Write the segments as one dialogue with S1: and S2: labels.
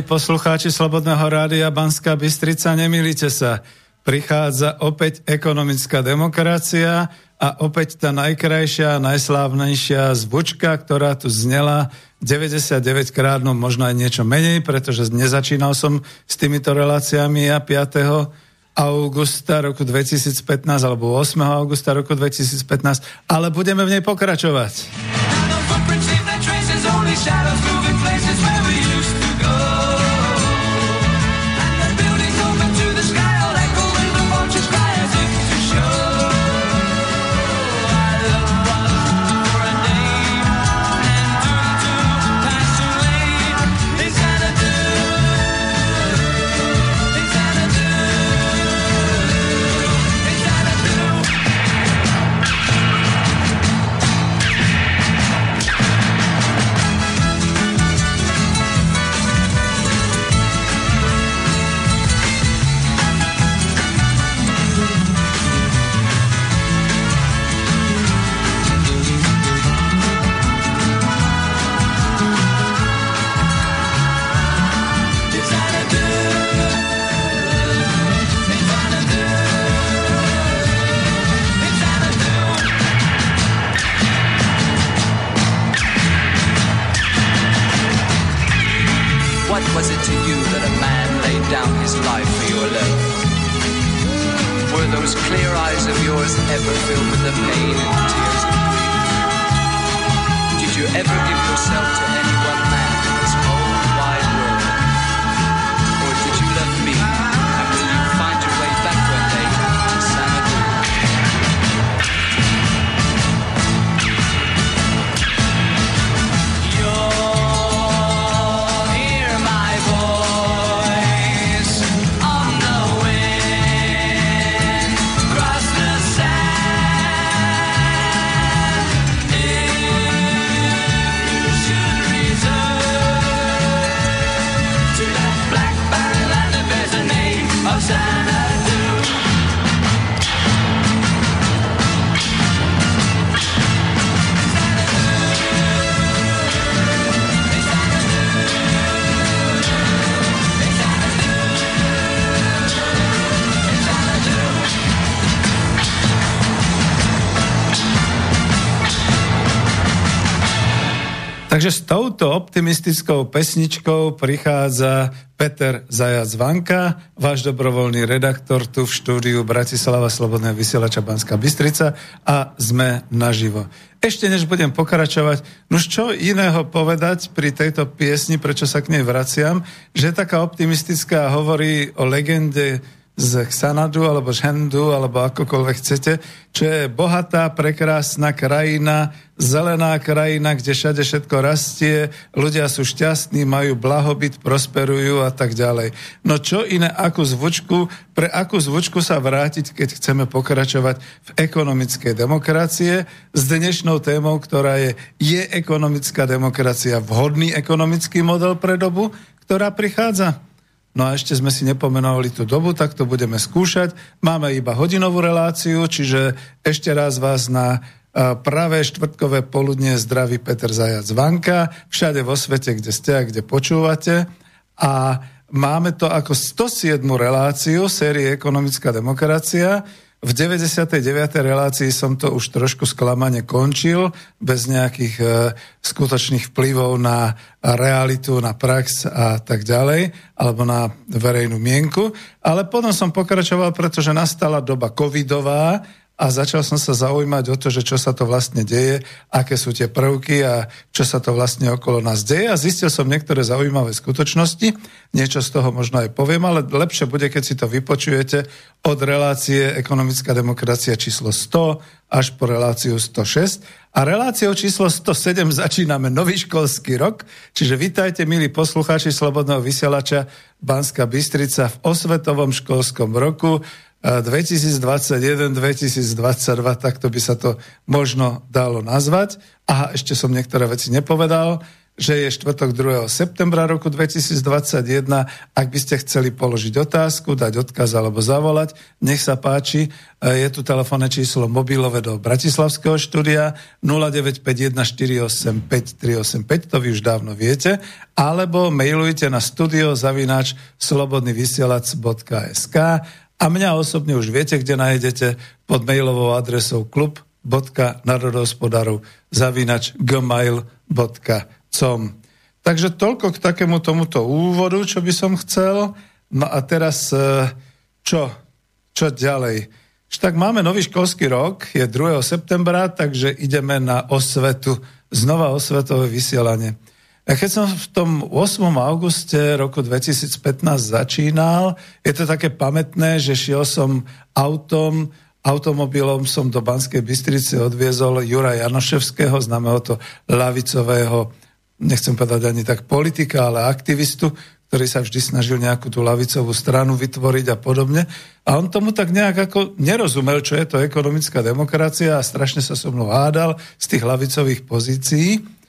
S1: Milí poslucháči Slobodného rádia Banská Bystrica, nemilite sa. Prichádza opäť ekonomická demokracia a opäť tá najkrajšia, najslávnejšia zvučka, ktorá tu znela 99 krát, no možno aj niečo menej, pretože nezačínal som s týmito reláciami ja 5 augusta roku 2015 alebo 8. augusta roku 2015, ale budeme v nej pokračovať. Optimistickou pesničkou prichádza Peter Zajac Vanka, váš dobrovoľný redaktor tu v štúdiu Bratislava Slobodného vysielača Banská Bystrica a sme naživo. Ešte než budem pokračovať, no čo iného povedať pri tejto piesni, prečo sa k nej vraciam, že taká optimistická hovorí o legende z Xanadu alebo Zhendu alebo akokoľvek chcete, čo je bohatá, prekrásna krajina, zelená krajina, kde všade všetko rastie, ľudia sú šťastní, majú blahobyt, prosperujú a tak ďalej. No čo iné, akú zvučku, pre akú zvučku sa vrátiť, keď chceme pokračovať v ekonomickej demokracie s dnešnou témou, ktorá je, je ekonomická demokracia vhodný ekonomický model pre dobu, ktorá prichádza? No a ešte sme si nepomenovali tú dobu, tak to budeme skúšať. Máme iba hodinovú reláciu, čiže ešte raz vás na pravé štvrtkové poludne zdraví Peter Zajac Vanka, všade vo svete, kde ste a kde počúvate. A máme to ako 107. reláciu série Ekonomická demokracia. V 99. relácii som to už trošku sklamane končil, bez nejakých e, skutočných vplyvov na realitu, na prax a tak ďalej, alebo na verejnú mienku. Ale potom som pokračoval, pretože nastala doba covidová a začal som sa zaujímať o to, že čo sa to vlastne deje, aké sú tie prvky a čo sa to vlastne okolo nás deje. A zistil som niektoré zaujímavé skutočnosti, niečo z toho možno aj poviem, ale lepšie bude, keď si to vypočujete od relácie Ekonomická demokracia číslo 100 až po reláciu 106 a reláciou číslo 107 začíname nový školský rok, čiže vítajte milí poslucháči Slobodného vysielača Banska Bystrica v osvetovom školskom roku 2021-2022, takto by sa to možno dalo nazvať. A ešte som niektoré veci nepovedal, že je štvrtok 2. septembra roku 2021. Ak by ste chceli položiť otázku, dať odkaz alebo zavolať, nech sa páči. Je tu telefónne číslo mobilové do Bratislavského štúdia 0951485385, to vy už dávno viete, alebo mailujte na studio zavináč slobodnyvysielac.sk a mňa osobne už viete, kde nájdete pod mailovou adresou klub.narodospodarov zavinač gmail.com Takže toľko k takému tomuto úvodu, čo by som chcel. No a teraz e, čo? Čo ďalej? Tak máme nový školský rok, je 2. septembra, takže ideme na osvetu, znova osvetové vysielanie. A keď som v tom 8. auguste roku 2015 začínal, je to také pamätné, že šiel som autom, automobilom som do Banskej Bystrice odviezol Jura Janoševského, známeho to lavicového, nechcem povedať ani tak politika, ale aktivistu, ktorý sa vždy snažil nejakú tú lavicovú stranu vytvoriť a podobne. A on tomu tak nejak ako nerozumel, čo je to ekonomická demokracia a strašne sa so mnou hádal z tých lavicových pozícií.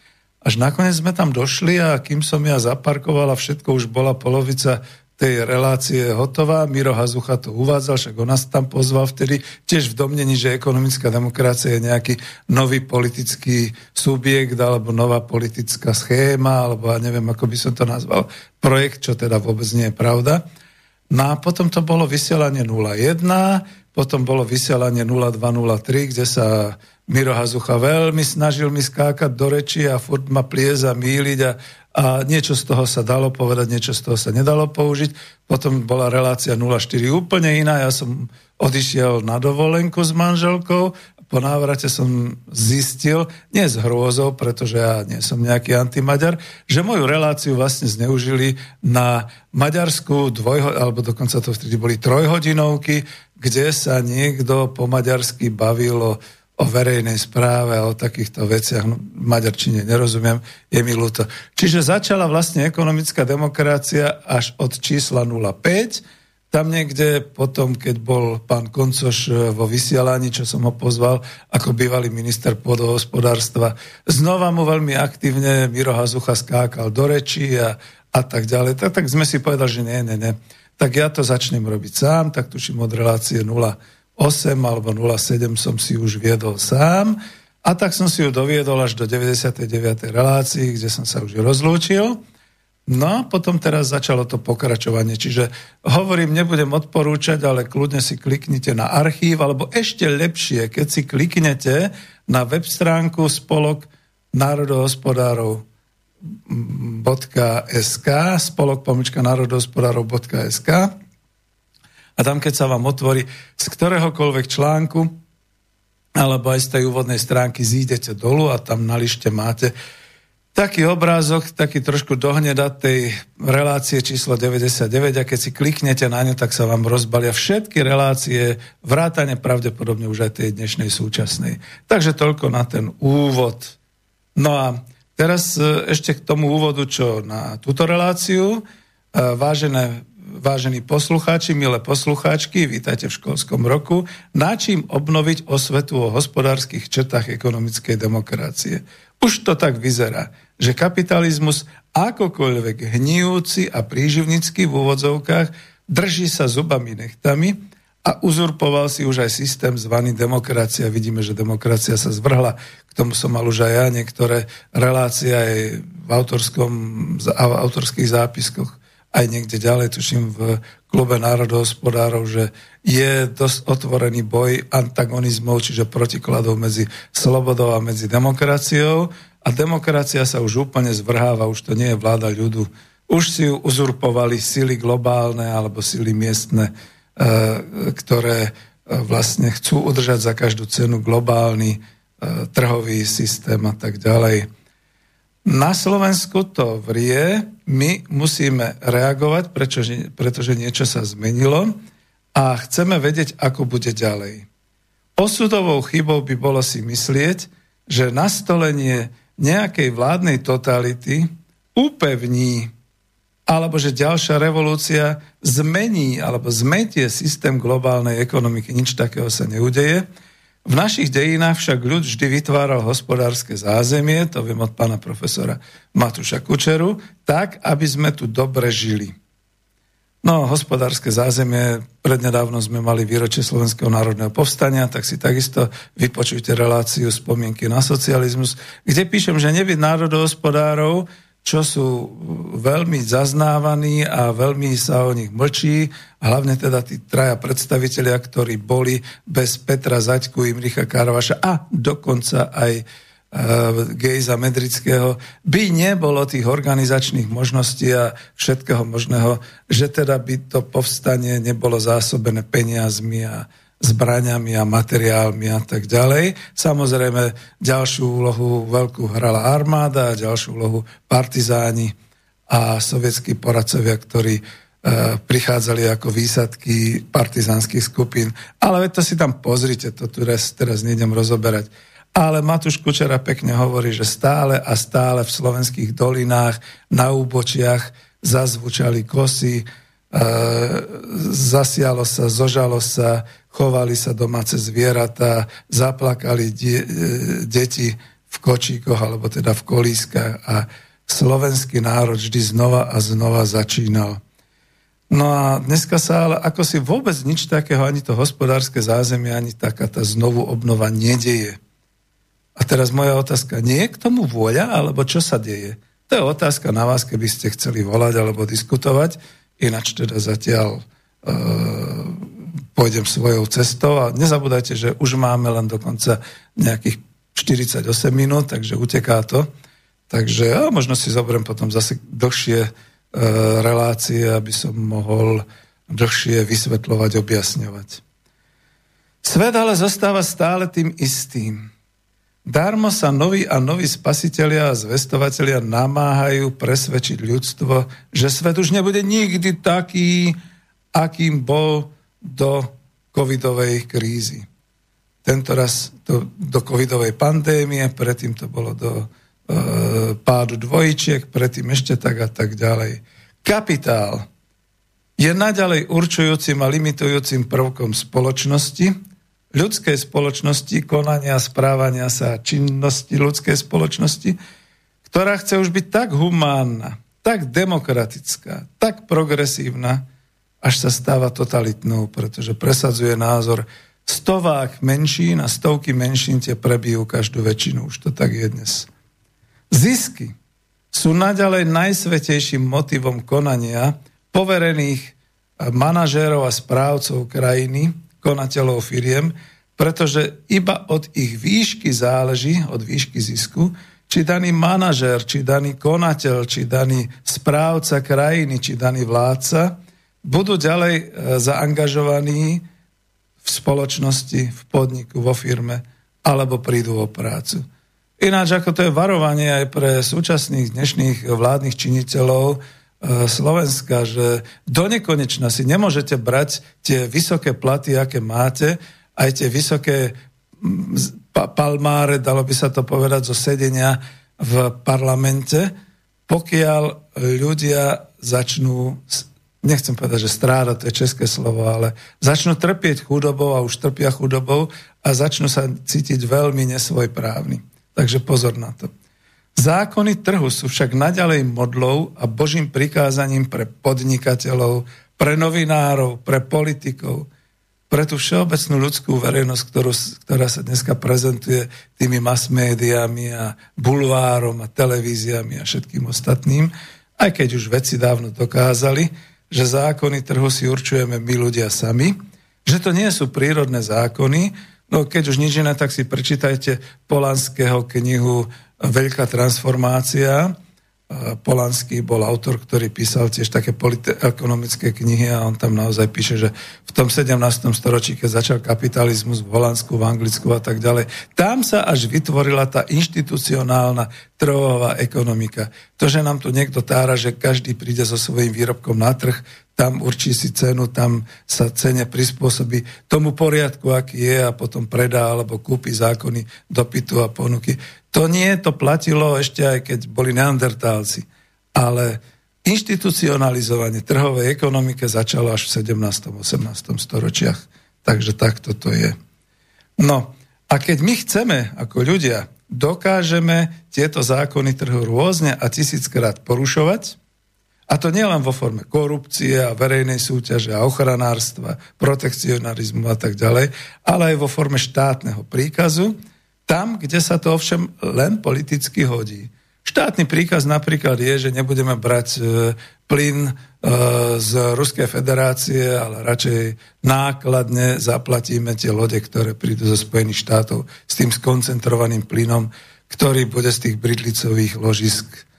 S1: Až nakoniec sme tam došli a kým som ja zaparkoval a všetko už bola polovica tej relácie hotová. Miro Hazucha to uvádzal, však on nás tam pozval vtedy, tiež v domnení, že ekonomická demokracia je nejaký nový politický subjekt alebo nová politická schéma, alebo ja neviem, ako by som to nazval, projekt, čo teda vôbec nie je pravda. No a potom to bolo vysielanie 01, potom bolo vysielanie 0203, kde sa Miro Hazucha veľmi snažil mi skákať do reči a furt ma plieza míliť a, a niečo z toho sa dalo povedať, niečo z toho sa nedalo použiť. Potom bola relácia 04 úplne iná, ja som odišiel na dovolenku s manželkou, po návrate som zistil, nie s hrôzou, pretože ja nie som nejaký antimaďar, že moju reláciu vlastne zneužili na maďarskú dvojho, alebo dokonca to vtedy boli trojhodinovky, kde sa niekto po maďarsky bavilo o verejnej správe a o takýchto veciach. No, maďarčine nerozumiem, je mi ľúto. Čiže začala vlastne ekonomická demokracia až od čísla 05. Tam niekde potom, keď bol pán Koncoš e, vo vysielaní, čo som ho pozval ako bývalý minister pôdohospodárstva, znova mu veľmi aktívne Miro Hazucha skákal do rečí a, a tak ďalej. Tak, tak sme si povedali, že nie, nie, nie. Tak ja to začnem robiť sám, tak tuším od relácie 0 8 alebo 07 som si už viedol sám a tak som si ju doviedol až do 99. relácii, kde som sa už rozlúčil. No a potom teraz začalo to pokračovanie. Čiže hovorím, nebudem odporúčať, ale kľudne si kliknite na archív, alebo ešte lepšie, keď si kliknete na web stránku spolok národohospodárov .sk, spolok pomička národohospodárov.sk a tam, keď sa vám otvorí z ktoréhokoľvek článku alebo aj z tej úvodnej stránky zídete dolu a tam na lište máte taký obrázok, taký trošku dohneda tej relácie číslo 99 a keď si kliknete na ňu, tak sa vám rozbalia všetky relácie, vrátane pravdepodobne už aj tej dnešnej súčasnej. Takže toľko na ten úvod. No a teraz e, ešte k tomu úvodu, čo na túto reláciu. E, vážené vážení poslucháči, milé poslucháčky, vítajte v školskom roku. Na čím obnoviť osvetu o hospodárskych črtách ekonomickej demokracie? Už to tak vyzerá, že kapitalizmus akokoľvek hníjúci a príživnický v úvodzovkách drží sa zubami nechtami a uzurpoval si už aj systém zvaný demokracia. Vidíme, že demokracia sa zvrhla. K tomu som mal už aj ja niektoré relácie aj v, autorskom, v autorských zápiskoch aj niekde ďalej, tuším v klube národohospodárov, že je dosť otvorený boj antagonizmov, čiže protikladov medzi slobodou a medzi demokraciou a demokracia sa už úplne zvrháva, už to nie je vláda ľudu. Už si ju uzurpovali sily globálne alebo sily miestne, e, ktoré vlastne chcú udržať za každú cenu globálny trhový systém a tak ďalej. Na Slovensku to vrie, my musíme reagovať, pretože, pretože niečo sa zmenilo a chceme vedieť, ako bude ďalej. Osudovou chybou by bolo si myslieť, že nastolenie nejakej vládnej totality upevní alebo že ďalšia revolúcia zmení alebo zmetie systém globálnej ekonomiky. Nič takého sa neudeje. V našich dejinách však ľud vždy vytváral hospodárske zázemie, to viem od pána profesora Matúša Kučeru, tak, aby sme tu dobre žili. No, hospodárske zázemie, prednedávno sme mali výročie Slovenského národného povstania, tak si takisto vypočujte reláciu spomienky na socializmus, kde píšem, že nebyť národohospodárov, čo sú veľmi zaznávaní a veľmi sa o nich mlčí, hlavne teda tí traja predstavitelia, ktorí boli bez Petra Zaďku, Imricha Karvaša a dokonca aj uh, Gejza Medrického, by nebolo tých organizačných možností a všetkého možného, že teda by to povstanie nebolo zásobené peniazmi a zbraňami a materiálmi a tak ďalej. Samozrejme, ďalšiu úlohu veľkú hrala armáda, ďalšiu úlohu partizáni a sovietskí poradcovia, ktorí e, prichádzali ako výsadky partizánskych skupín. Ale to si tam pozrite, to tu teraz, teraz nejdem rozoberať. Ale Matúš Kučera pekne hovorí, že stále a stále v slovenských dolinách, na úbočiach zazvučali kosy, zasialo sa, zožalo sa, chovali sa domáce zvieratá, zaplakali die, e, deti v kočíkoch alebo teda v kolískach a slovenský národ vždy znova a znova začínal. No a dneska sa ale ako si vôbec nič takého, ani to hospodárske zázemie, ani taká tá znovu obnova nedeje. A teraz moja otázka, nie je k tomu vôľa, alebo čo sa deje? To je otázka na vás, keby ste chceli volať alebo diskutovať, ináč teda zatiaľ e, pôjdem svojou cestou a nezabúdajte, že už máme len dokonca nejakých 48 minút, takže uteká to. Takže a možno si zoberiem potom zase dlhšie e, relácie, aby som mohol dlhšie vysvetľovať, objasňovať. Svet ale zostáva stále tým istým. Darmo sa noví a noví spasitelia a zvestovatelia namáhajú presvedčiť ľudstvo, že svet už nebude nikdy taký, akým bol do covidovej krízy. Tento raz to, do covidovej pandémie, predtým to bolo do e, pádu dvojčiek, predtým ešte tak a tak ďalej. Kapitál je naďalej určujúcim a limitujúcim prvkom spoločnosti, ľudskej spoločnosti, konania, správania sa, činnosti ľudskej spoločnosti, ktorá chce už byť tak humánna, tak demokratická, tak progresívna, až sa stáva totalitnou, pretože presadzuje názor stovák menšín a stovky menšín tie prebijú každú väčšinu. Už to tak je dnes. Zisky sú naďalej najsvetejším motivom konania poverených manažérov a správcov krajiny, konateľov firiem, pretože iba od ich výšky záleží, od výšky zisku, či daný manažér, či daný konateľ, či daný správca krajiny, či daný vládca budú ďalej e, zaangažovaní v spoločnosti, v podniku, vo firme, alebo prídu o prácu. Ináč ako to je varovanie aj pre súčasných dnešných vládnych činiteľov Slovenska, že do nekonečna si nemôžete brať tie vysoké platy, aké máte, aj tie vysoké palmáre, dalo by sa to povedať, zo sedenia v parlamente, pokiaľ ľudia začnú nechcem povedať, že stráda, to je české slovo, ale začnú trpieť chudobou a už trpia chudobou a začnú sa cítiť veľmi nesvojprávni. Takže pozor na to. Zákony trhu sú však naďalej modlou a božím prikázaním pre podnikateľov, pre novinárov, pre politikov, pre tú všeobecnú ľudskú verejnosť, ktorú, ktorá sa dneska prezentuje tými mass médiami a bulvárom a televíziami a všetkým ostatným, aj keď už veci dávno dokázali, že zákony trhu si určujeme my ľudia sami, že to nie sú prírodné zákony, no keď už nič iné, tak si prečítajte Polanského knihu Veľká transformácia, Polanský bol autor, ktorý písal tiež také ekonomické knihy a on tam naozaj píše, že v tom 17. storočí, keď začal kapitalizmus v Holandsku, v Anglicku a tak ďalej, tam sa až vytvorila tá inštitucionálna trhová ekonomika. To, že nám tu niekto tára, že každý príde so svojím výrobkom na trh, tam určí si cenu, tam sa cene prispôsobí tomu poriadku, aký je a potom predá alebo kúpi zákony dopytu a ponuky. To nie, to platilo ešte aj keď boli neandertálci. Ale inštitucionalizovanie trhovej ekonomike začalo až v 17. 18. storočiach. Takže takto to je. No a keď my chceme ako ľudia, dokážeme tieto zákony trhu rôzne a tisíckrát porušovať, a to nielen vo forme korupcie a verejnej súťaže a ochranárstva, protekcionarizmu a tak ďalej, ale aj vo forme štátneho príkazu, tam, kde sa to ovšem len politicky hodí. Štátny príkaz napríklad je, že nebudeme brať e, plyn e, z Ruskej federácie, ale radšej nákladne zaplatíme tie lode, ktoré prídu zo Spojených štátov s tým skoncentrovaným plynom, ktorý bude z tých bridlicových ložisk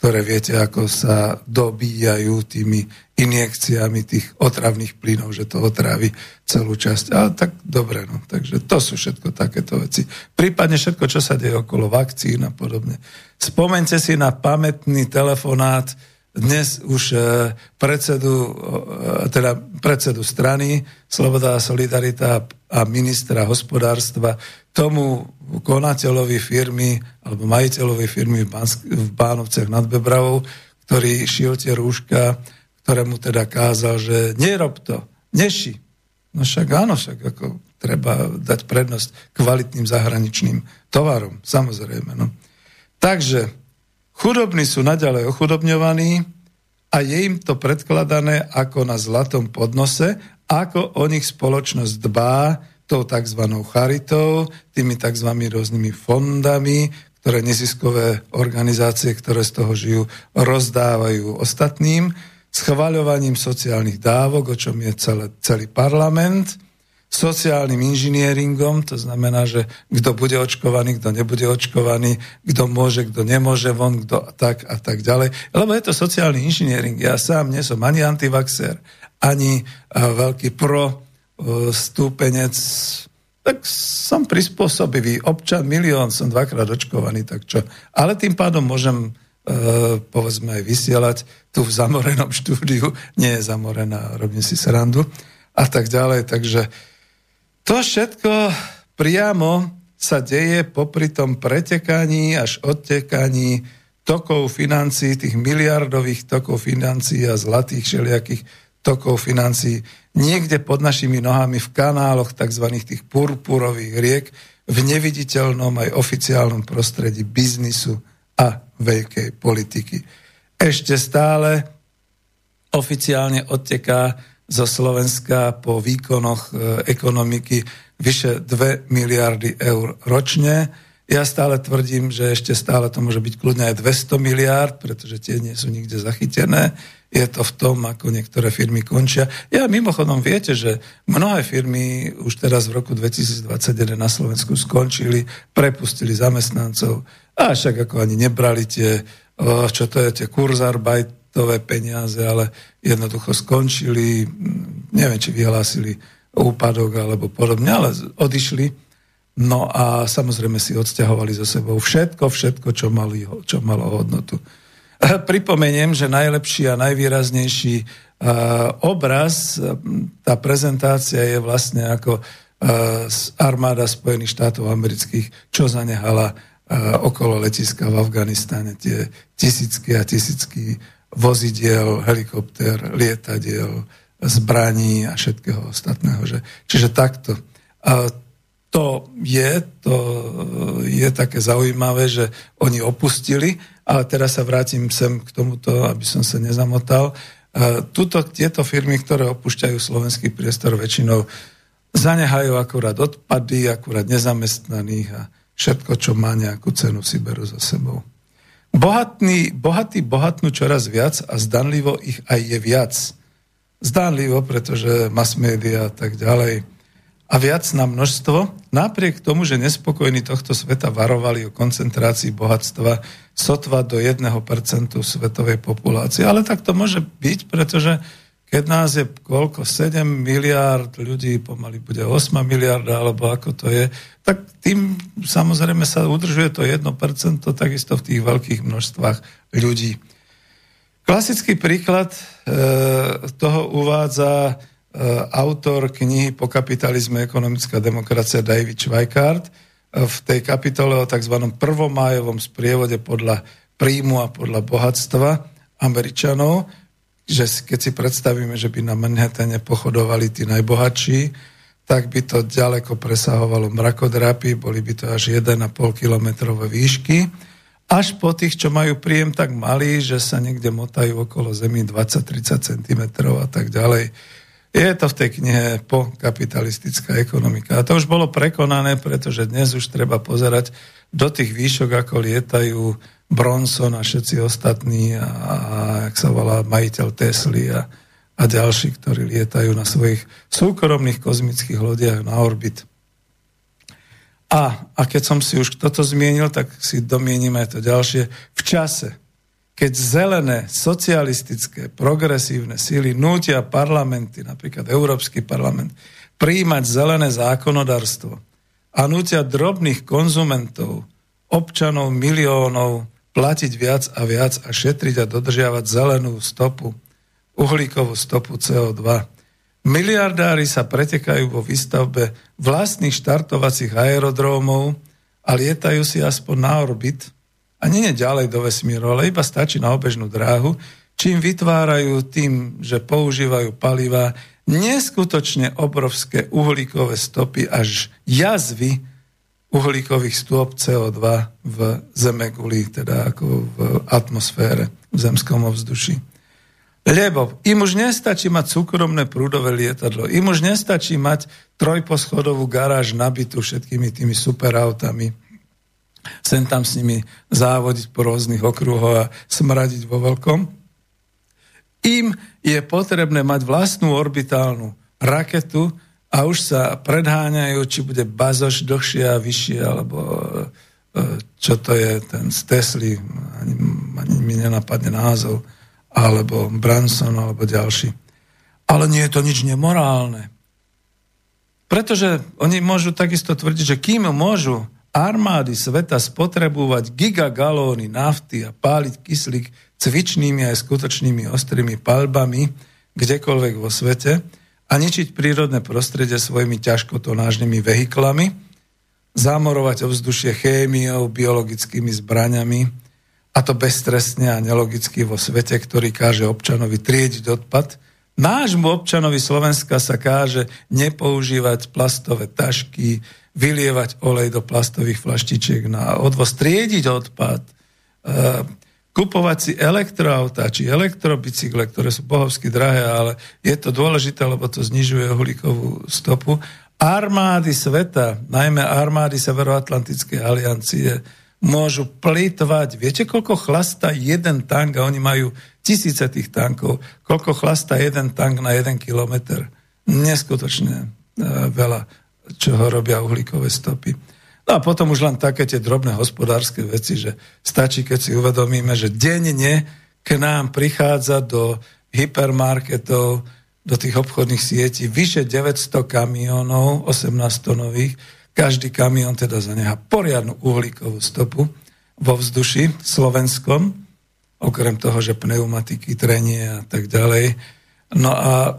S1: ktoré viete, ako sa dobíjajú tými injekciami tých otravných plynov, že to otrávi celú časť. Ale tak dobre, no. Takže to sú všetko takéto veci. Prípadne všetko, čo sa deje okolo vakcín a podobne. Spomente si na pamätný telefonát dnes už e, predsedu, e, teda predsedu strany Sloboda a Solidarita a ministra hospodárstva tomu konateľovi firmy alebo majiteľovi firmy v, Bansk- v Bánovcech nad Bebravou, ktorý šil tie rúška, ktorému teda kázal, že nerob to, neši. No však áno, však ako treba dať prednosť kvalitným zahraničným tovarom, samozrejme. No. Takže chudobní sú naďalej ochudobňovaní a je im to predkladané ako na zlatom podnose, ako o nich spoločnosť dbá, tou tzv. charitou, tými tzv. rôznymi fondami, ktoré neziskové organizácie, ktoré z toho žijú, rozdávajú ostatným, schvaľovaním sociálnych dávok, o čom je celé, celý parlament, sociálnym inžinieringom, to znamená, že kto bude očkovaný, kto nebude očkovaný, kto môže, kto nemôže von, kto tak a tak ďalej. Lebo je to sociálny inžiniering. Ja sám nie som ani antivaxer, ani veľký pro stúpenec, tak som prispôsobivý. Občan milión, som dvakrát očkovaný, tak čo. Ale tým pádom môžem, e, povedzme, aj vysielať tu v zamorenom štúdiu. Nie je zamorená, robím si srandu. A tak ďalej. Takže to všetko priamo sa deje popri tom pretekaní až odtekaní tokov financií, tých miliardových tokov financií a zlatých všelijakých tokov financií niekde pod našimi nohami v kanáloch tzv. tých purpurových riek v neviditeľnom aj oficiálnom prostredí biznisu a veľkej politiky. Ešte stále oficiálne odteká zo Slovenska po výkonoch e, ekonomiky vyše 2 miliardy eur ročne. Ja stále tvrdím, že ešte stále to môže byť kľudne aj 200 miliard, pretože tie nie sú nikde zachytené je to v tom, ako niektoré firmy končia. Ja mimochodom viete, že mnohé firmy už teraz v roku 2021 na Slovensku skončili, prepustili zamestnancov a však ako ani nebrali tie, čo to je, tie kurzarbajtové peniaze, ale jednoducho skončili, neviem, či vyhlásili úpadok alebo podobne, ale odišli. No a samozrejme si odsťahovali zo sebou všetko, všetko, čo, mali, čo malo hodnotu. Pripomeniem, že najlepší a najvýraznejší e, obraz, e, tá prezentácia je vlastne ako e, armáda Spojených štátov amerických, čo zanehala okolo letiska v Afganistane, tie tisícky a tisícky vozidiel, helikopter, lietadiel, zbraní a všetkého ostatného. Že, čiže takto. To je, to je také zaujímavé, že oni opustili ale teraz sa vrátim sem k tomuto, aby som sa nezamotal. Tuto, tieto firmy, ktoré opúšťajú slovenský priestor, väčšinou zanehajú akurát odpady, akurát nezamestnaných a všetko, čo má nejakú cenu, si berú za sebou. Bohatní, bohatí bohatnú čoraz viac a zdanlivo ich aj je viac. Zdanlivo, pretože mass media a tak ďalej. A viac na množstvo, napriek tomu, že nespokojní tohto sveta varovali o koncentrácii bohatstva sotva do 1% svetovej populácie. Ale tak to môže byť, pretože keď nás je koľko, 7 miliard ľudí, pomaly bude 8 miliarda, alebo ako to je, tak tým samozrejme sa udržuje to 1%, takisto v tých veľkých množstvách ľudí. Klasický príklad e, toho uvádza autor knihy Po kapitalizme ekonomická demokracia David Schweikart e, v tej kapitole o tzv. prvomájovom sprievode podľa príjmu a podľa bohatstva Američanov, že keď si predstavíme, že by na Manhattane pochodovali tí najbohatší, tak by to ďaleko presahovalo mrakodrapy, boli by to až 1,5 kilometrové výšky, až po tých, čo majú príjem tak malý, že sa niekde motajú okolo zemi 20-30 cm a tak ďalej. Je to v tej knihe po kapitalistická ekonomika. A to už bolo prekonané, pretože dnes už treba pozerať do tých výšok, ako lietajú Bronson a všetci ostatní a, a jak sa volá majiteľ Tesly a, a ďalší, ktorí lietajú na svojich súkromných kozmických lodiach na orbit. A, a keď som si už toto zmienil, tak si domienim aj to ďalšie. V čase, keď zelené, socialistické, progresívne síly nútia parlamenty, napríklad Európsky parlament, príjmať zelené zákonodárstvo a nútia drobných konzumentov, občanov miliónov platiť viac a viac a šetriť a dodržiavať zelenú stopu, uhlíkovú stopu CO2. Miliardári sa pretekajú vo výstavbe vlastných štartovacích aerodrómov a lietajú si aspoň na orbit – a nie je ďalej do vesmíru, ale iba stačí na obežnú dráhu, čím vytvárajú tým, že používajú paliva neskutočne obrovské uhlíkové stopy až jazvy uhlíkových stôp CO2 v zemeguli, teda ako v atmosfére, v zemskom ovzduší. Lebo im už nestačí mať súkromné prúdové lietadlo, im už nestačí mať trojposchodovú garáž nabitú všetkými tými superautami, sem tam s nimi závodiť po rôznych okruhoch a smradiť vo veľkom. Im je potrebné mať vlastnú orbitálnu raketu a už sa predháňajú, či bude bazoš dlhšie a vyššie, alebo e, čo to je ten z Tesly, ani, ani mi nenapadne názov, alebo Branson, alebo ďalší. Ale nie je to nič nemorálne. Pretože oni môžu takisto tvrdiť, že kým môžu armády sveta spotrebovať gigagalóny nafty a páliť kyslík cvičnými aj skutočnými ostrými palbami kdekoľvek vo svete a ničiť prírodné prostredie svojimi ťažkotonážnymi vehiklami, zamorovať ovzdušie chémiou, biologickými zbraňami a to beztrestne a nelogicky vo svete, ktorý káže občanovi triediť odpad. Nášmu občanovi Slovenska sa káže nepoužívať plastové tašky, vylievať olej do plastových flaštičiek na odvoz, triediť odpad, e, kupovať si elektroauta či elektrobicykle, ktoré sú bohovsky drahé, ale je to dôležité, lebo to znižuje uhlíkovú stopu. Armády sveta, najmä armády Severoatlantickej aliancie, môžu plitvať. Viete, koľko chlasta jeden tank, a oni majú tisíce tých tankov, koľko chlasta jeden tank na jeden kilometr? Neskutočne e, veľa čoho robia uhlíkové stopy. No a potom už len také tie drobné hospodárske veci, že stačí, keď si uvedomíme, že denne k nám prichádza do hypermarketov, do tých obchodných sietí vyše 900 kamionov, 18 tonových. Každý kamión teda zaneha poriadnu uhlíkovú stopu vo vzduši slovenskom, okrem toho, že pneumatiky, trenie a tak ďalej. No a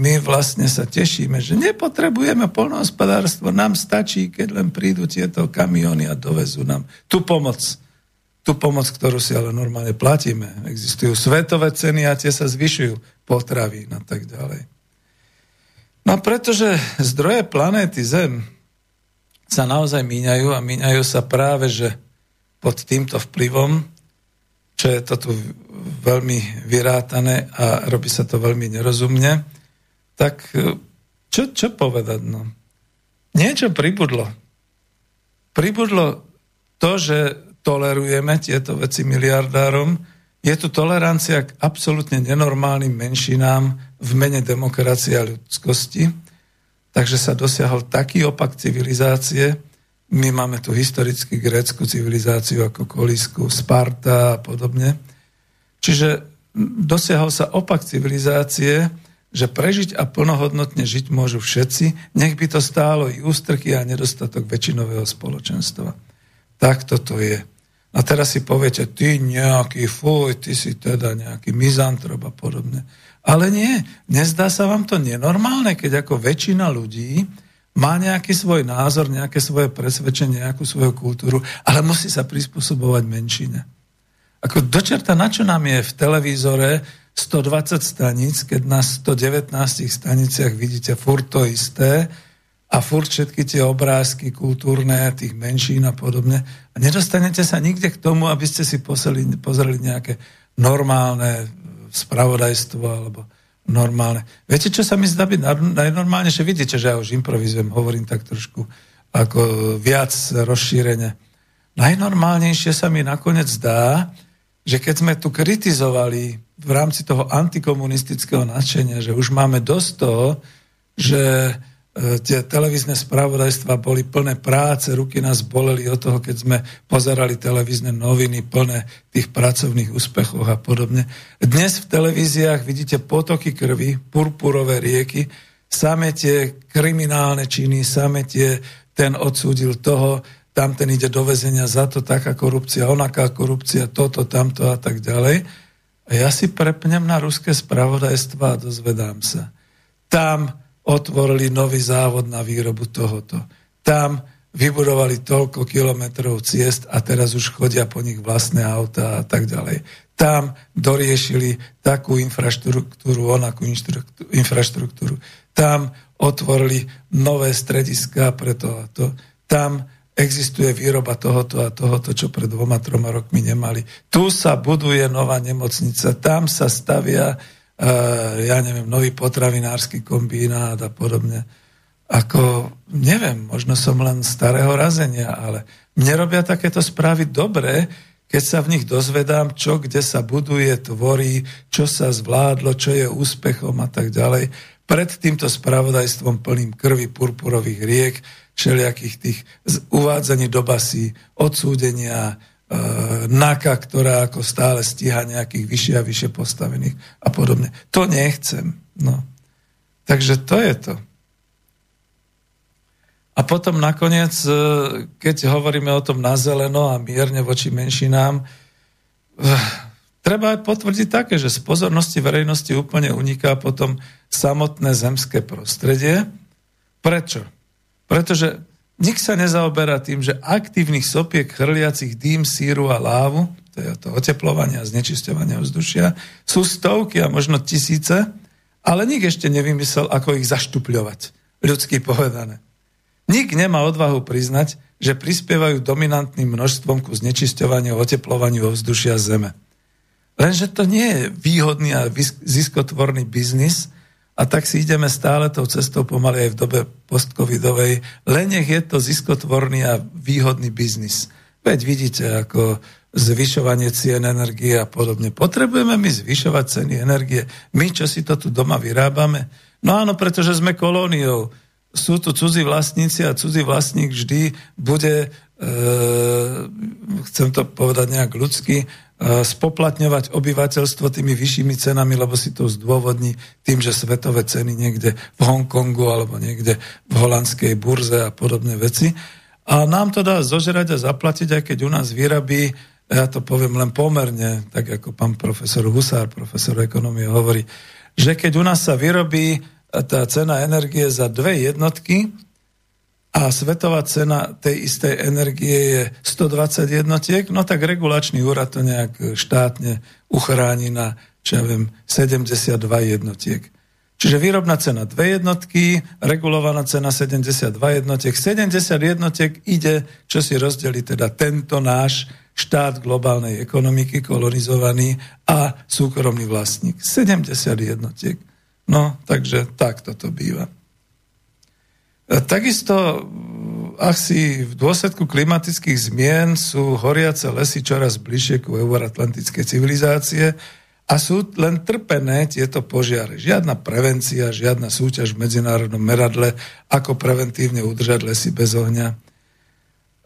S1: my vlastne sa tešíme, že nepotrebujeme polnohospodárstvo, nám stačí, keď len prídu tieto kamiony a dovezú nám tú pomoc. Tú pomoc, ktorú si ale normálne platíme. Existujú svetové ceny a tie sa zvyšujú, potravy a tak ďalej. No pretože zdroje planéty Zem sa naozaj míňajú a míňajú sa práve, že pod týmto vplyvom čo je to tu veľmi vyrátané a robí sa to veľmi nerozumne, tak e, čo, čo povedať? No? Niečo pribudlo. Pribudlo to, že tolerujeme tieto veci miliardárom, je tu tolerancia k absolútne nenormálnym menšinám v mene demokracie a ľudskosti. takže sa dosiahol taký opak civilizácie. My máme tu historicky grécku civilizáciu ako Kolisku, Sparta a podobne. Čiže dosiahol sa opak civilizácie, že prežiť a plnohodnotne žiť môžu všetci, nech by to stálo i ústrky a nedostatok väčšinového spoločenstva. Tak toto je. A teraz si poviete, ty nejaký fuj, ty si teda nejaký mizantrop a podobne. Ale nie, nezdá sa vám to nenormálne, keď ako väčšina ľudí má nejaký svoj názor, nejaké svoje presvedčenie, nejakú svoju kultúru, ale musí sa prispôsobovať menšine. Ako dočerta, na čo nám je v televízore 120 staníc, keď na 119 staniciach vidíte furt to isté, a furt všetky tie obrázky kultúrne, tých menšín a podobne. A nedostanete sa nikde k tomu, aby ste si poseli, pozreli nejaké normálne spravodajstvo alebo normálne. Viete, čo sa mi zdá byť najnormálnejšie? Vidíte, že ja už improvizujem, hovorím tak trošku ako viac rozšírene. Najnormálnejšie sa mi nakoniec zdá, že keď sme tu kritizovali v rámci toho antikomunistického nadšenia, že už máme dosť toho, že tie televízne spravodajstva boli plné práce, ruky nás boleli od toho, keď sme pozerali televízne noviny plné tých pracovných úspechov a podobne. Dnes v televíziách vidíte potoky krvi, purpurové rieky, same tie kriminálne činy, same tie, ten odsúdil toho, tam ten ide do väzenia za to, taká korupcia, onaká korupcia, toto, tamto a tak ďalej. A ja si prepnem na ruské spravodajstva a dozvedám sa. Tam otvorili nový závod na výrobu tohoto. Tam vybudovali toľko kilometrov ciest a teraz už chodia po nich vlastné auta a tak ďalej. Tam doriešili takú infraštruktúru, onakú infraštruktúru. Tam otvorili nové strediska pre to a to. Tam existuje výroba tohoto a tohoto, čo pred dvoma, troma rokmi nemali. Tu sa buduje nová nemocnica, tam sa stavia ja neviem, nový potravinársky kombinát a podobne. Ako, neviem, možno som len starého razenia, ale mne robia takéto správy dobre, keď sa v nich dozvedám, čo kde sa buduje, tvorí, čo sa zvládlo, čo je úspechom a tak ďalej. Pred týmto spravodajstvom plným krvi purpurových riek, všelijakých tých uvádzaní do basí, odsúdenia, NAKA, ktorá ako stále stíha nejakých vyššie a vyššie postavených a podobne. To nechcem. No. Takže to je to. A potom nakoniec, e, keď hovoríme o tom na zeleno a mierne voči menšinám, e, treba aj potvrdiť také, že z pozornosti verejnosti úplne uniká potom samotné zemské prostredie. Prečo? Pretože Nik sa nezaoberá tým, že aktívnych sopiek chrliacich dým, síru a lávu, to je to oteplovanie a znečisťovanie vzdušia, sú stovky a možno tisíce, ale nik ešte nevymyslel, ako ich zaštupľovať, ľudsky povedané. Nik nemá odvahu priznať, že prispievajú dominantným množstvom ku znečisťovaniu a oteplovaniu vzdušia Zeme. Lenže to nie je výhodný a ziskotvorný biznis, a tak si ideme stále tou cestou pomaly aj v dobe postcovidovej, len nech je to ziskotvorný a výhodný biznis. Veď vidíte, ako zvyšovanie cien energie a podobne. Potrebujeme my zvyšovať ceny energie. My, čo si to tu doma vyrábame? No áno, pretože sme kolóniou. Sú tu cudzí vlastníci a cudzí vlastník vždy bude, chcem to povedať nejak ľudsky, E, spoplatňovať obyvateľstvo tými vyššími cenami, lebo si to zdôvodní tým, že svetové ceny niekde v Hongkongu alebo niekde v holandskej burze a podobné veci. A nám to dá zožerať a zaplatiť, aj keď u nás vyrabí, ja to poviem len pomerne, tak ako pán profesor Husár, profesor ekonomie hovorí, že keď u nás sa vyrobí tá cena energie za dve jednotky, a svetová cena tej istej energie je 120 jednotiek, no tak regulačný úrad to nejak štátne uchráni na, čo ja viem, 72 jednotiek. Čiže výrobná cena 2 jednotky, regulovaná cena 72 jednotiek. 70 jednotiek ide, čo si rozdeli teda tento náš štát globálnej ekonomiky, kolonizovaný a súkromný vlastník. 70 jednotiek. No, takže takto to býva. Takisto asi v dôsledku klimatických zmien sú horiace lesy čoraz bližšie ku euroatlantickej civilizácie a sú len trpené tieto požiare. Žiadna prevencia, žiadna súťaž v medzinárodnom meradle, ako preventívne udržať lesy bez ohňa.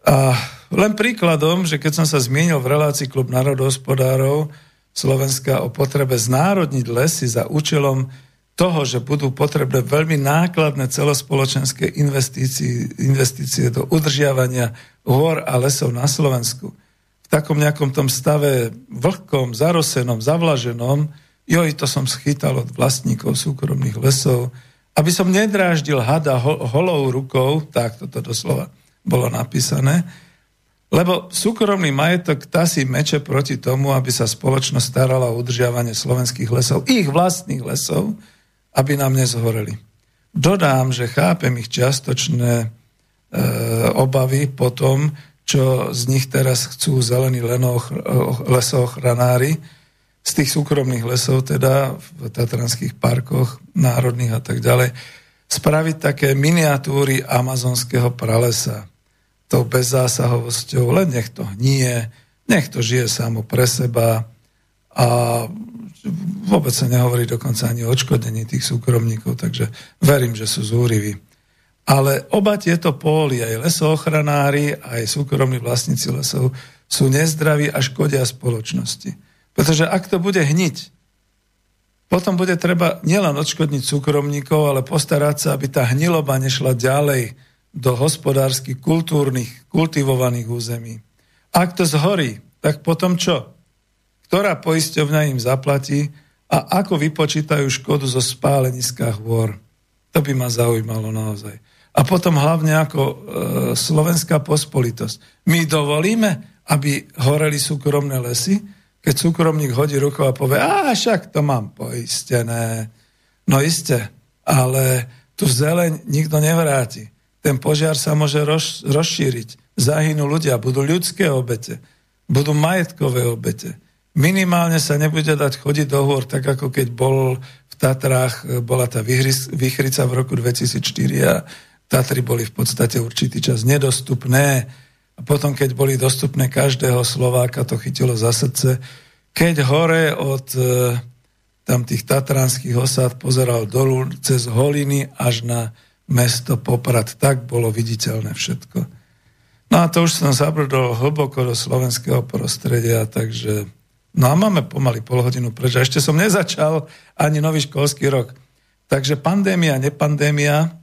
S1: A len príkladom, že keď som sa zmienil v relácii Klub národohospodárov Slovenska o potrebe znárodniť lesy za účelom toho, že budú potrebné veľmi nákladné celospoločenské investície, investície do udržiavania hôr a lesov na Slovensku – v takom nejakom tom stave vlhkom, zarosenom, zavlaženom, joj, to som schytal od vlastníkov súkromných lesov, aby som nedráždil hada holou rukou, tak toto doslova bolo napísané, lebo súkromný majetok tasí meče proti tomu, aby sa spoločnosť starala o udržiavanie slovenských lesov, ich vlastných lesov, aby nám nezhoreli. Dodám, že chápem ich čiastočné e, obavy potom, čo z nich teraz chcú zelení lesochranári, z tých súkromných lesov, teda v tatranských parkoch národných a tak ďalej, spraviť také miniatúry amazonského pralesa. Tou bezzásahovosťou, len nech to hnie, nech to žije samo pre seba a vôbec sa nehovorí dokonca ani o odškodení tých súkromníkov, takže verím, že sú zúriví. Ale oba tieto póly, aj lesoochranári, aj súkromní vlastníci lesov, sú nezdraví a škodia spoločnosti. Pretože ak to bude hniť, potom bude treba nielen odškodniť súkromníkov, ale postarať sa, aby tá hniloba nešla ďalej do hospodárskych, kultúrnych, kultivovaných území. Ak to zhorí, tak potom čo? Ktorá poisťovňa im zaplatí a ako vypočítajú škodu zo spáleniska hôr? To by ma zaujímalo naozaj a potom hlavne ako e, slovenská pospolitosť. My dovolíme, aby horeli súkromné lesy, keď súkromník hodí rukou a povie, a však to mám poistené. No iste, ale tu zeleň nikto nevráti. Ten požiar sa môže roz, rozšíriť. Zahynú ľudia, budú ľudské obete, budú majetkové obete. Minimálne sa nebude dať chodiť do hôr, tak ako keď bol v Tatrách, e, bola tá vychrica v roku 2004 a Tatry boli v podstate určitý čas nedostupné a potom, keď boli dostupné každého Slováka, to chytilo za srdce. Keď hore od e, tam tých tatranských osad pozeral dolu cez holiny až na mesto Poprad, tak bolo viditeľné všetko. No a to už som zabrdol hlboko do slovenského prostredia, takže no a máme pomaly pol hodinu preč. Ešte som nezačal ani nový školský rok. Takže pandémia, nepandémia,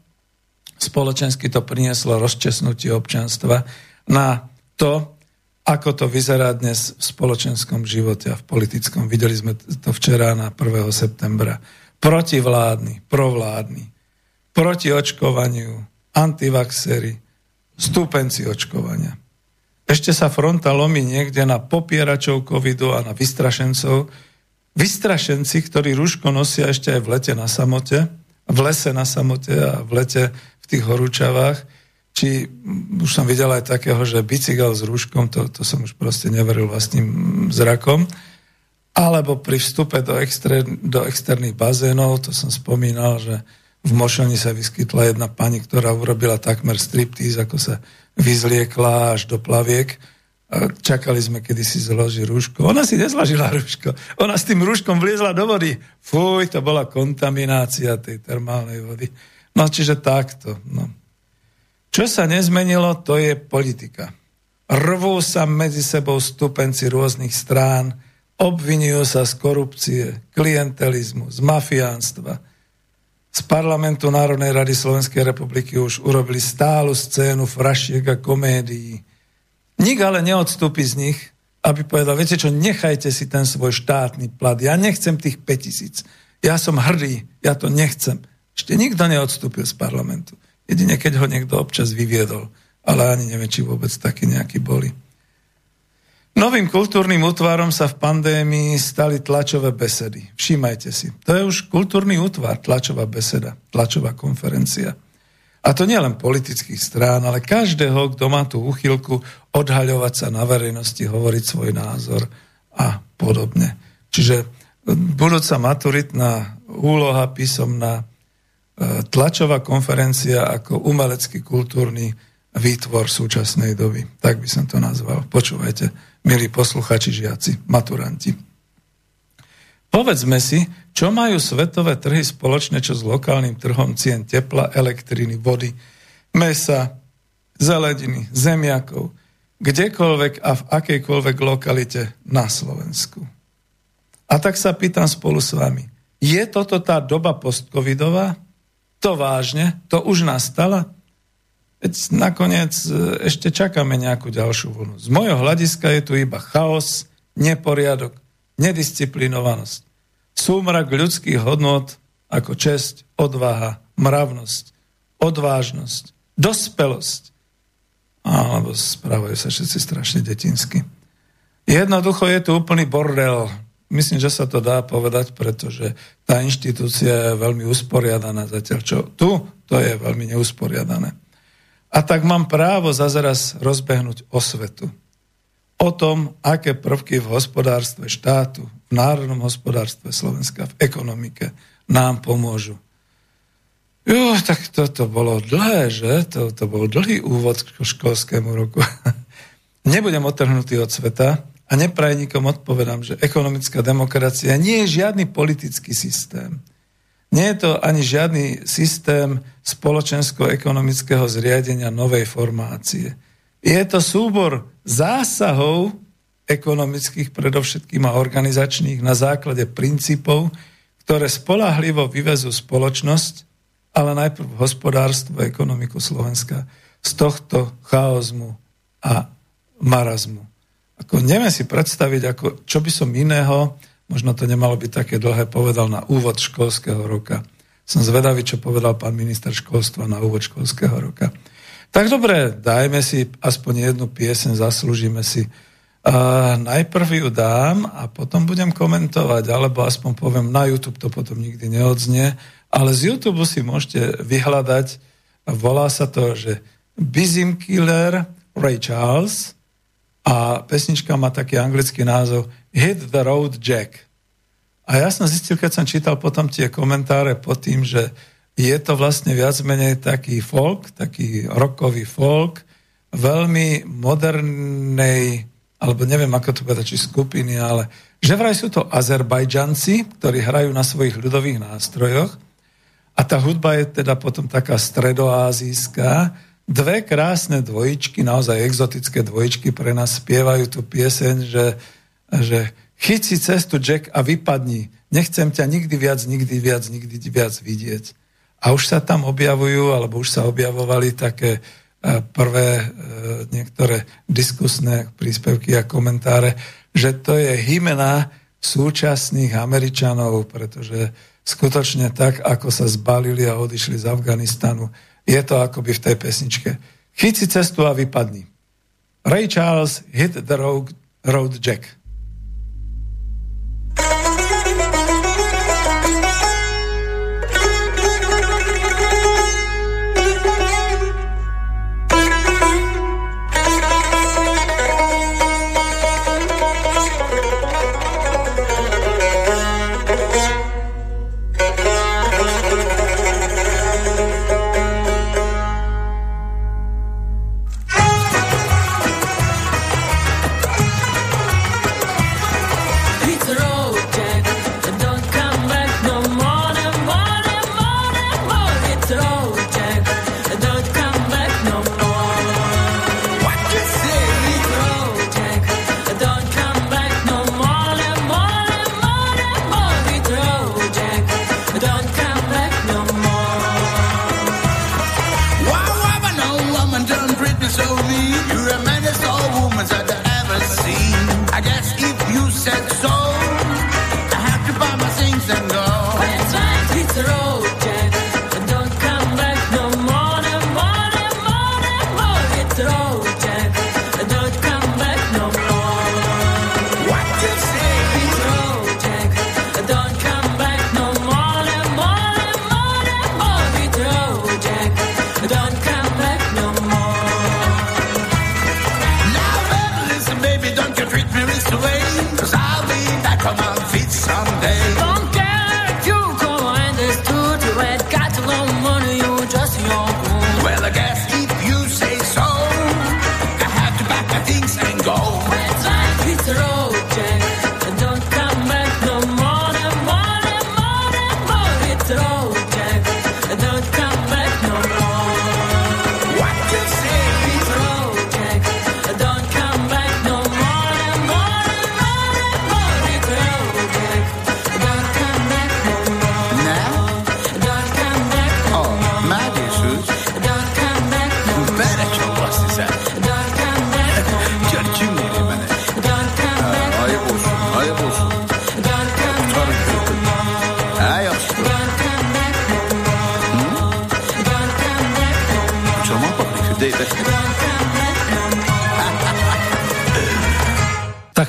S1: spoločensky to prinieslo rozčesnutie občanstva na to, ako to vyzerá dnes v spoločenskom živote a v politickom. Videli sme to včera na 1. septembra. Protivládni, provládni, proti očkovaniu, antivaxery, stúpenci očkovania. Ešte sa fronta lomí niekde na popieračov covidu a na vystrašencov. Vystrašenci, ktorí rúško nosia ešte aj v lete na samote, v lese na samote a v lete tých horúčavách, či už som videl aj takého, že bicykel s rúškom, to, to som už proste neveril vlastným zrakom, alebo pri vstupe do, extre, do externých bazénov, to som spomínal, že v Mošoni sa vyskytla jedna pani, ktorá urobila takmer striptease, ako sa vyzliekla až do plaviek. A čakali sme, kedy si zloží rúško. Ona si nezložila rúško. Ona s tým rúškom vliezla do vody. Fuj, to bola kontaminácia tej termálnej vody. No čiže takto. No. Čo sa nezmenilo, to je politika. Rvú sa medzi sebou stupenci rôznych strán, obvinujú sa z korupcie, klientelizmu, z mafiánstva. Z parlamentu Národnej rady Slovenskej republiky už urobili stálu scénu frašiek a komédií. Nik ale neodstúpi z nich, aby povedal, viete čo, nechajte si ten svoj štátny plat. Ja nechcem tých 5000. Ja som hrdý, ja to nechcem. Ešte nikto neodstúpil z parlamentu. Jedine keď ho niekto občas vyviedol. Ale ani neviem, či vôbec takí nejakí boli. Novým kultúrnym útvarom sa v pandémii stali tlačové besedy. Všímajte si. To je už kultúrny útvar, tlačová beseda, tlačová konferencia. A to nie len politických strán, ale každého, kto má tú úchylku odhaľovať sa na verejnosti, hovoriť svoj názor a podobne. Čiže budúca maturitná úloha písomná E, tlačová konferencia ako umelecký kultúrny výtvor súčasnej doby. Tak by som to nazval. Počúvajte, milí posluchači, žiaci, maturanti. Povedzme si, čo majú svetové trhy spoločné čo s lokálnym trhom cien tepla, elektriny, vody, mesa, zelediny, zemiakov, kdekoľvek a v akejkoľvek lokalite na Slovensku. A tak sa pýtam spolu s vami, je toto tá doba postcovidová? To vážne? To už nastala? Veď nakoniec e, ešte čakáme nejakú ďalšiu vlnu. Z mojho hľadiska je tu iba chaos, neporiadok, nedisciplinovanosť, súmrak ľudských hodnot ako česť, odvaha, mravnosť, odvážnosť, dospelosť. Alebo správajú sa všetci strašne detinsky. Jednoducho je tu úplný bordel. Myslím, že sa to dá povedať, pretože tá inštitúcia je veľmi usporiadaná zatiaľ, čo tu to je veľmi neusporiadané. A tak mám právo zaraz rozbehnúť osvetu o tom, aké prvky v hospodárstve štátu, v národnom hospodárstve Slovenska, v ekonomike nám pomôžu. Jo, tak toto bolo dlhé, že? To, to bol dlhý úvod k školskému roku. Nebudem otrhnutý od sveta a neprajníkom odpovedám, že ekonomická demokracia nie je žiadny politický systém. Nie je to ani žiadny systém spoločensko-ekonomického zriadenia novej formácie. Je to súbor zásahov ekonomických predovšetkým a organizačných na základe princípov, ktoré spolahlivo vyvezú spoločnosť, ale najprv hospodárstvo a ekonomiku Slovenska z tohto chaozmu a marazmu. Ako neviem si predstaviť, ako, čo by som iného, možno to nemalo byť také dlhé, povedal na úvod školského roka. Som zvedavý, čo povedal pán minister školstva na úvod školského roka. Tak dobre, dajme si aspoň jednu piesen, zaslúžime si. Uh, najprv ju dám a potom budem komentovať, alebo aspoň poviem, na YouTube to potom nikdy neodznie, ale z YouTube si môžete vyhľadať, volá sa to, že Bizim Killer Ray Charles a pesnička má taký anglický názov Hit the Road Jack. A ja som zistil, keď som čítal potom tie komentáre pod tým, že je to vlastne viac menej taký folk, taký rokový folk, veľmi modernej, alebo neviem ako to povedať, či skupiny, ale že vraj sú to Azerbajdžanci, ktorí hrajú na svojich ľudových nástrojoch a tá hudba je teda potom taká stredoázijská. Dve krásne dvojičky, naozaj exotické dvojičky pre nás spievajú tú pieseň, že, že chyť si cestu Jack a vypadni. Nechcem ťa nikdy viac, nikdy viac, nikdy viac vidieť. A už sa tam objavujú, alebo už sa objavovali také e, prvé e, niektoré diskusné príspevky a komentáre, že to je hymena súčasných Američanov, pretože skutočne tak, ako sa zbalili a odišli z Afganistanu, je to akoby v tej pesničke. Chyť si cestu a vypadni. Ray Charles hit the road, road Jack.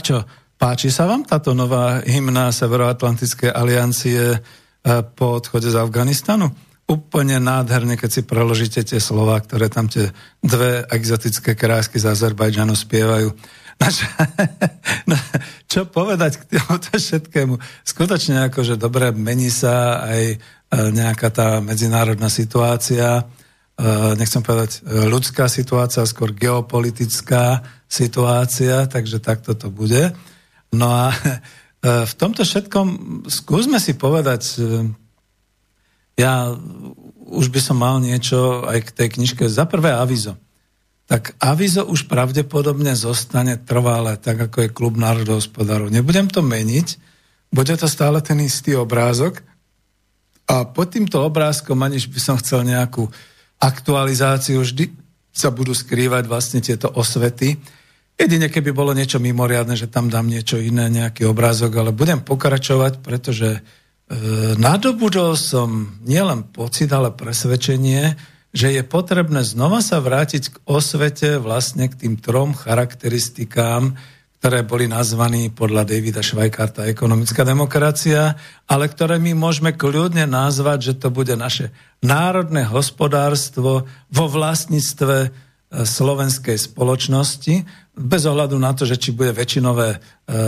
S1: Čo, páči sa vám táto nová hymna Severoatlantickej aliancie po odchode z Afganistanu? Úplne nádherne, keď si preložíte tie slova, ktoré tam tie dve exotické krásky z Azerbajdžanu spievajú. No, čo povedať k tomuto všetkému? Skutočne akože dobre, mení sa aj e, nejaká tá medzinárodná situácia, e, nechcem povedať e, ľudská situácia, skôr geopolitická situácia, takže takto to bude. No a v tomto všetkom skúsme si povedať, ja už by som mal niečo aj k tej knižke. Za prvé avizo tak avizo už pravdepodobne zostane trvalé, tak ako je klub národohospodárov. Nebudem to meniť, bude to stále ten istý obrázok a pod týmto obrázkom, aniž by som chcel nejakú aktualizáciu, vždy sa budú skrývať vlastne tieto osvety. Jedine, keby bolo niečo mimoriadne, že tam dám niečo iné, nejaký obrázok, ale budem pokračovať, pretože e, nadobudol som nielen pocit, ale presvedčenie, že je potrebné znova sa vrátiť k osvete vlastne k tým trom charakteristikám, ktoré boli nazvaní podľa Davida Švajkarta ekonomická demokracia, ale ktoré my môžeme kľudne nazvať, že to bude naše národné hospodárstvo vo vlastníctve e, slovenskej spoločnosti, bez ohľadu na to, že či bude väčšinové e,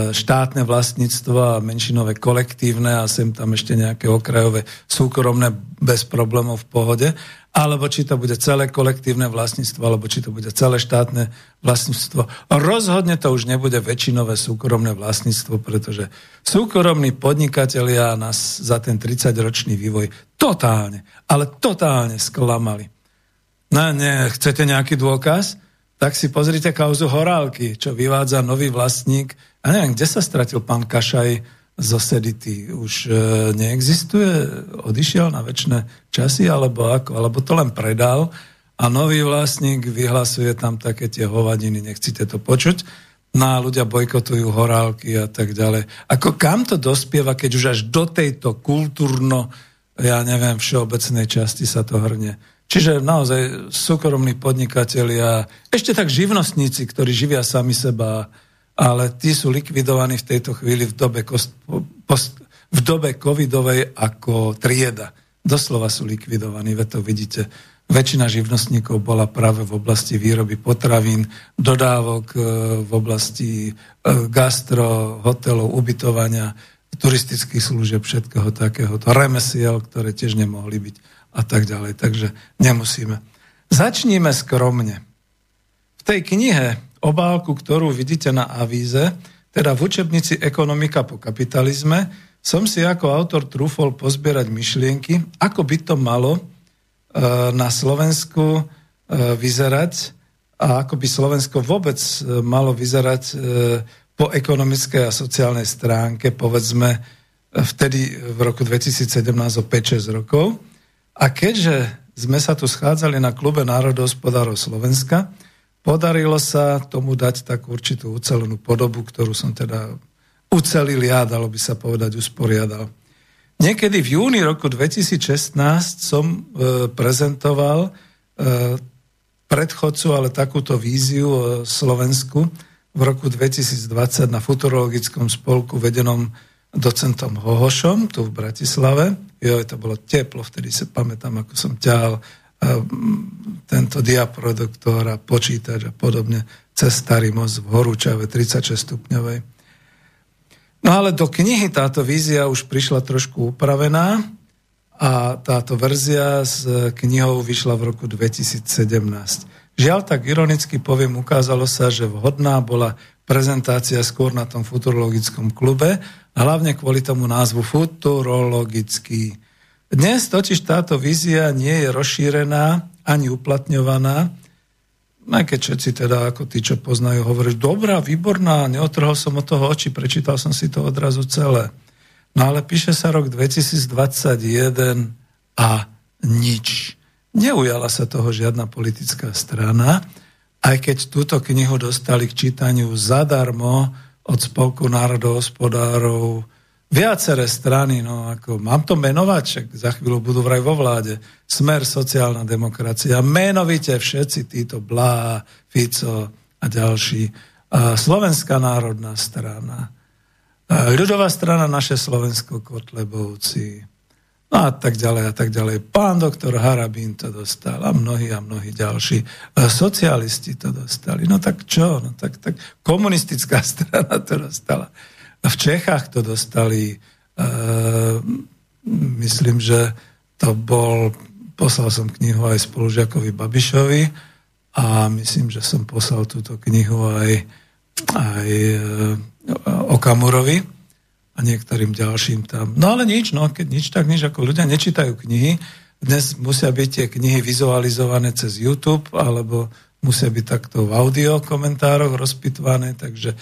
S1: štátne vlastníctvo a menšinové kolektívne a sem tam ešte nejaké okrajové súkromné bez problémov v pohode, alebo či to bude celé kolektívne vlastníctvo, alebo či to bude celé štátne vlastníctvo. Rozhodne to už nebude väčšinové súkromné vlastníctvo, pretože súkromní podnikatelia nás za ten 30-ročný vývoj totálne, ale totálne sklamali. No nie, chcete nejaký dôkaz? Tak si pozrite kauzu Horálky, čo vyvádza nový vlastník. A neviem, kde sa stratil pán Kašaj, zo Sedity už e, neexistuje, odišiel na väčšie časy, alebo ako, alebo to len predal a nový vlastník vyhlasuje tam také tie hovadiny, nechcete to počuť, no ľudia bojkotujú horálky a tak ďalej. Ako kam to dospieva, keď už až do tejto kultúrno, ja neviem, všeobecnej časti sa to hrne. Čiže naozaj súkromní podnikatelia, ešte tak živnostníci, ktorí živia sami seba, ale tí sú likvidovaní v tejto chvíli v dobe, kost, post, v dobe covidovej ako trieda. Doslova sú likvidovaní, ve to vidíte. Väčšina živnostníkov bola práve v oblasti výroby potravín, dodávok e, v oblasti e, gastro, hotelov, ubytovania, turistických služieb, všetkého takého, to remesiel, ktoré tiež nemohli byť a tak ďalej. Takže nemusíme. Začníme skromne. V tej knihe obálku, ktorú vidíte na avíze, teda v učebnici Ekonomika po kapitalizme, som si ako autor trúfol pozbierať myšlienky, ako by to malo e, na Slovensku e, vyzerať a ako by Slovensko vôbec e, malo vyzerať po ekonomickej a sociálnej stránke, povedzme vtedy v roku 2017 o 5-6 rokov. A keďže sme sa tu schádzali na klube národohospodárov Slovenska, Podarilo sa tomu dať takú určitú ucelenú podobu, ktorú som teda ucelil ja, dalo by sa povedať, usporiadal. Niekedy v júni roku 2016 som e, prezentoval e, predchodcu, ale takúto víziu o Slovensku v roku 2020 na futurologickom spolku vedenom docentom Hohošom tu v Bratislave. Jo, to bolo teplo, vtedy sa pamätám, ako som ťahal tento diaproduktor a počítač a podobne cez starý most v Horúčave 36 stupňovej. No ale do knihy táto vízia už prišla trošku upravená a táto verzia s knihou vyšla v roku 2017. Žiaľ, tak ironicky poviem, ukázalo sa, že vhodná bola prezentácia skôr na tom futurologickom klube, hlavne kvôli tomu názvu futurologický. Dnes totiž táto vízia nie je rozšírená ani uplatňovaná, aj keď všetci teda, ako tí, čo poznajú, hovorí, dobrá, výborná, neotrhol som od toho oči, prečítal som si to odrazu celé. No ale píše sa rok 2021 a nič. Neujala sa toho žiadna politická strana, aj keď túto knihu dostali k čítaniu zadarmo od Spolku národohospodárov, viaceré strany, no ako, mám to menovať, však za chvíľu budú vraj vo vláde, Smer, sociálna demokracia, menovite všetci títo Blá, Fico a ďalší, Slovenská národná strana, ľudová strana naše Slovensko Kotlebovci, a tak ďalej a tak ďalej. Pán doktor Harabín to dostal a mnohí a mnohí ďalší. Socialisti to dostali. No tak čo? No tak, tak komunistická strana to dostala. V Čechách to dostali, uh, myslím, že to bol, poslal som knihu aj spolužiakovi Babišovi a myslím, že som poslal túto knihu aj, aj uh, Okamurovi a niektorým ďalším tam. No ale nič, no keď nič, tak nič, ako ľudia nečítajú knihy. Dnes musia byť tie knihy vizualizované cez YouTube, alebo musia byť takto v audio komentároch rozpitvané, takže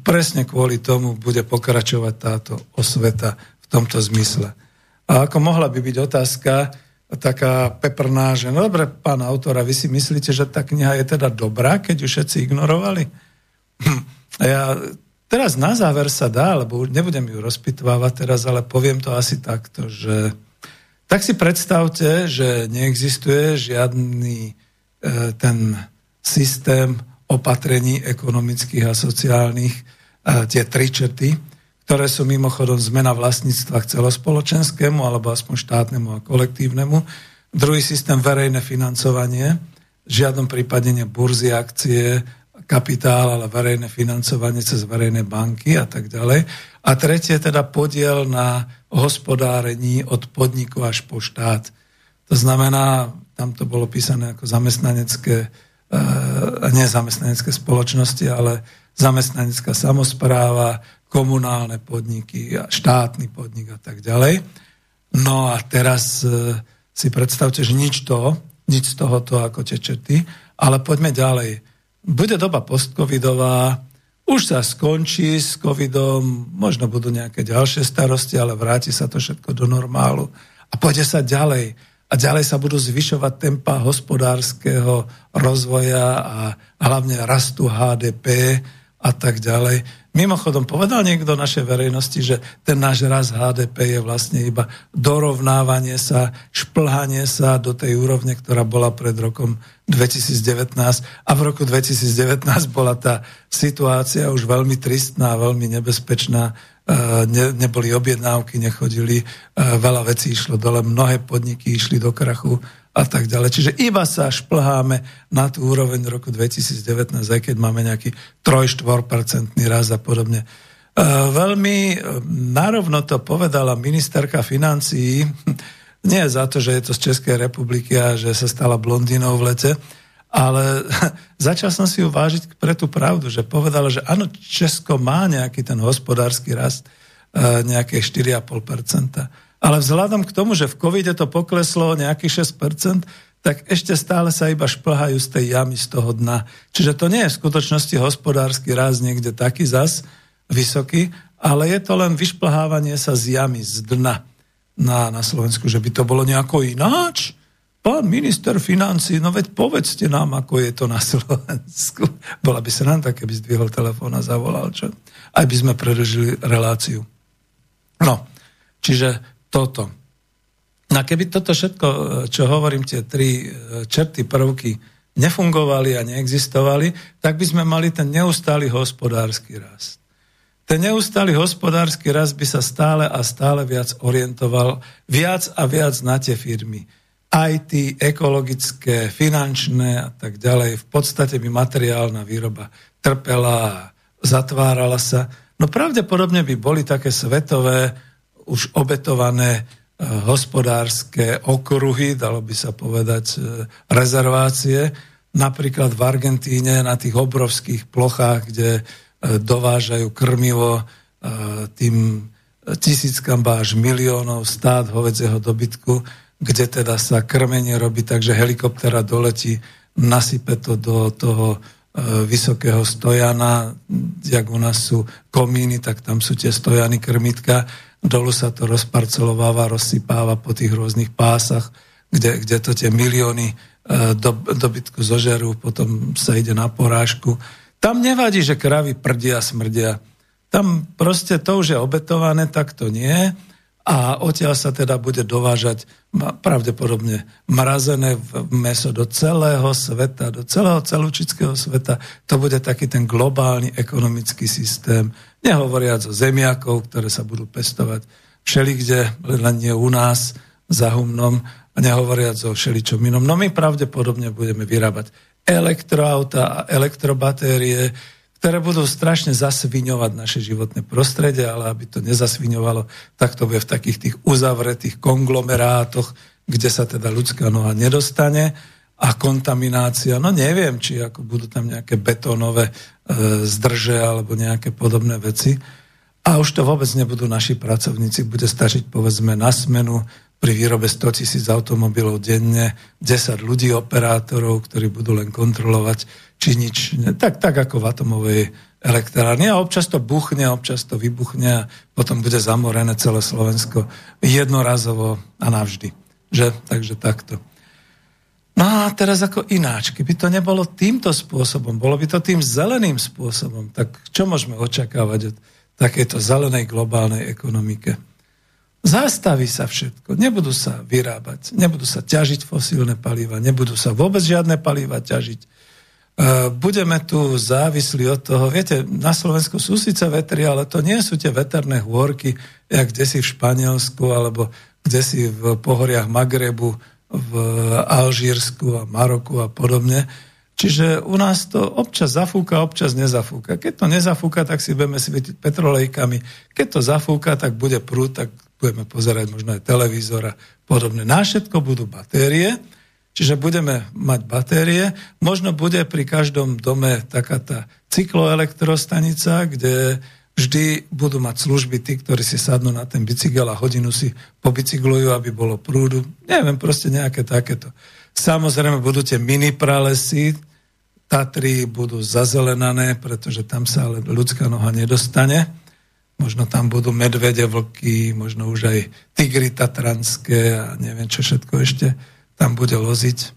S1: presne kvôli tomu bude pokračovať táto osveta v tomto zmysle. A ako mohla by byť otázka taká peprná, že no dobre, pán autora, vy si myslíte, že tá kniha je teda dobrá, keď ju všetci ignorovali? Hm. A ja Teraz na záver sa dá, lebo nebudem ju rozpitvávať teraz, ale poviem to asi takto, že tak si predstavte, že neexistuje žiadny e, ten systém opatrení ekonomických a sociálnych, e, tie tri črty, ktoré sú mimochodom zmena vlastníctva k celospoločenskému alebo aspoň štátnemu a kolektívnemu. Druhý systém verejné financovanie, v žiadnom prípade burzy, akcie, kapitál, ale verejné financovanie cez verejné banky a tak ďalej. A tretie teda podiel na hospodárení od podniku až po štát. To znamená, tam to bolo písané ako zamestnanecké, e, nie zamestnanecké spoločnosti, ale zamestnanecká samozpráva, komunálne podniky, štátny podnik a tak ďalej. No a teraz e, si predstavte, že nič to, nič z tohoto ako tie čety, ale poďme ďalej bude doba postcovidová, už sa skončí s covidom, možno budú nejaké ďalšie starosti, ale vráti sa to všetko do normálu a pôjde sa ďalej. A ďalej sa budú zvyšovať tempa hospodárskeho rozvoja a hlavne rastu HDP a tak ďalej. Mimochodom, povedal niekto našej verejnosti, že ten náš raz HDP je vlastne iba dorovnávanie sa, šplhanie sa do tej úrovne, ktorá bola pred rokom 2019. A v roku 2019 bola tá situácia už veľmi tristná, veľmi nebezpečná. E, ne, neboli objednávky, nechodili, e, veľa vecí išlo dole, mnohé podniky išli do krachu a tak ďalej. Čiže iba sa šplháme na tú úroveň roku 2019, aj keď máme nejaký 3-4% rast a podobne. E, veľmi e, narovno to povedala ministerka financií, nie za to, že je to z Českej republiky a že sa stala blondínou v lete, ale začal som si uvážiť pre tú pravdu, že povedala, že áno, Česko má nejaký ten hospodársky rast, e, nejaké 4,5%. Ale vzhľadom k tomu, že v covide to pokleslo nejakých 6%, tak ešte stále sa iba šplhajú z tej jamy, z toho dna. Čiže to nie je v skutočnosti hospodársky raz niekde taký zas vysoký, ale je to len vyšplhávanie sa z jamy, z dna na, na Slovensku, že by to bolo nejako ináč. Pán minister financí, no veď povedzte nám, ako je to na Slovensku. Bola by sa nám tak, keby zdvihol telefón a zavolal, čo? Aj by sme predržili reláciu. No, čiže toto. A keby toto všetko, čo hovorím, tie tri e, čerty, prvky, nefungovali a neexistovali, tak by sme mali ten neustály hospodársky rast. Ten neustály hospodársky rast by sa stále a stále viac orientoval viac a viac na tie firmy. IT, ekologické, finančné a tak ďalej. V podstate by materiálna výroba trpela a zatvárala sa. No pravdepodobne by boli také svetové už obetované e, hospodárske okruhy, dalo by sa povedať e, rezervácie, napríklad v Argentíne na tých obrovských plochách, kde e, dovážajú krmivo tým tisíckam až miliónov stát hovedzieho dobytku, kde teda sa krmenie robí tak, helikoptera doletí, nasype to do toho vysokého stojana, jak u nás sú komíny, tak tam sú tie stojany krmitka dolu sa to rozparcelováva, rozsypáva po tých rôznych pásach, kde, kde to tie milióny e, do, dobytku zožerú, potom sa ide na porážku. Tam nevadí, že kravy prdia, smrdia. Tam proste to už je obetované, tak to nie. a odtiaľ sa teda bude dovážať pravdepodobne mrazené meso do celého sveta, do celého celúčického sveta. To bude taký ten globálny ekonomický systém, nehovoriac o zemiakov, ktoré sa budú pestovať všelikde, len nie u nás, za humnom, a nehovoriac o všeličom inom. No my pravdepodobne budeme vyrábať elektroauta a elektrobatérie, ktoré budú strašne zasviňovať naše životné prostredie, ale aby to nezasviňovalo, tak to bude v takých tých uzavretých konglomerátoch, kde sa teda ľudská noha nedostane a kontaminácia, no neviem, či ako budú tam nejaké betónové zdrže alebo nejaké podobné veci. A už to vôbec nebudú naši pracovníci, bude stačiť povedzme na smenu pri výrobe 100 tisíc automobilov denne, 10 ľudí, operátorov, ktorí budú len kontrolovať, či nič, tak, tak ako v atomovej elektrárne. A občas to buchne, občas to vybuchne a potom bude zamorené celé Slovensko jednorazovo a navždy. Že? Takže takto. No a teraz ako ináč, keby to nebolo týmto spôsobom, bolo by to tým zeleným spôsobom, tak čo môžeme očakávať od takéto zelenej globálnej ekonomike? Zastaví sa všetko. Nebudú sa vyrábať, nebudú sa ťažiť fosílne paliva, nebudú sa vôbec žiadne paliva ťažiť. E, budeme tu závislí od toho, viete, na Slovensku sú síce vetry, ale to nie sú tie veterné hôrky, jak kde si v Španielsku, alebo kde si v pohoriach Magrebu, v Alžírsku a Maroku a podobne. Čiže u nás to občas zafúka, občas nezafúka. Keď to nezafúka, tak si budeme svietiť petrolejkami. Keď to zafúka, tak bude prúd, tak budeme pozerať možno aj televízor a podobne. Na všetko budú batérie, čiže budeme mať batérie. Možno bude pri každom dome taká tá cykloelektrostanica, kde vždy budú mať služby tí, ktorí si sadnú na ten bicykel a hodinu si pobicyklujú, aby bolo prúdu. Neviem, proste nejaké takéto. Samozrejme budú tie mini pralesy, Tatry budú zazelenané, pretože tam sa ale ľudská noha nedostane Možno tam budú medvede, vlky, možno už aj tigry tatranské a neviem čo všetko ešte tam bude loziť.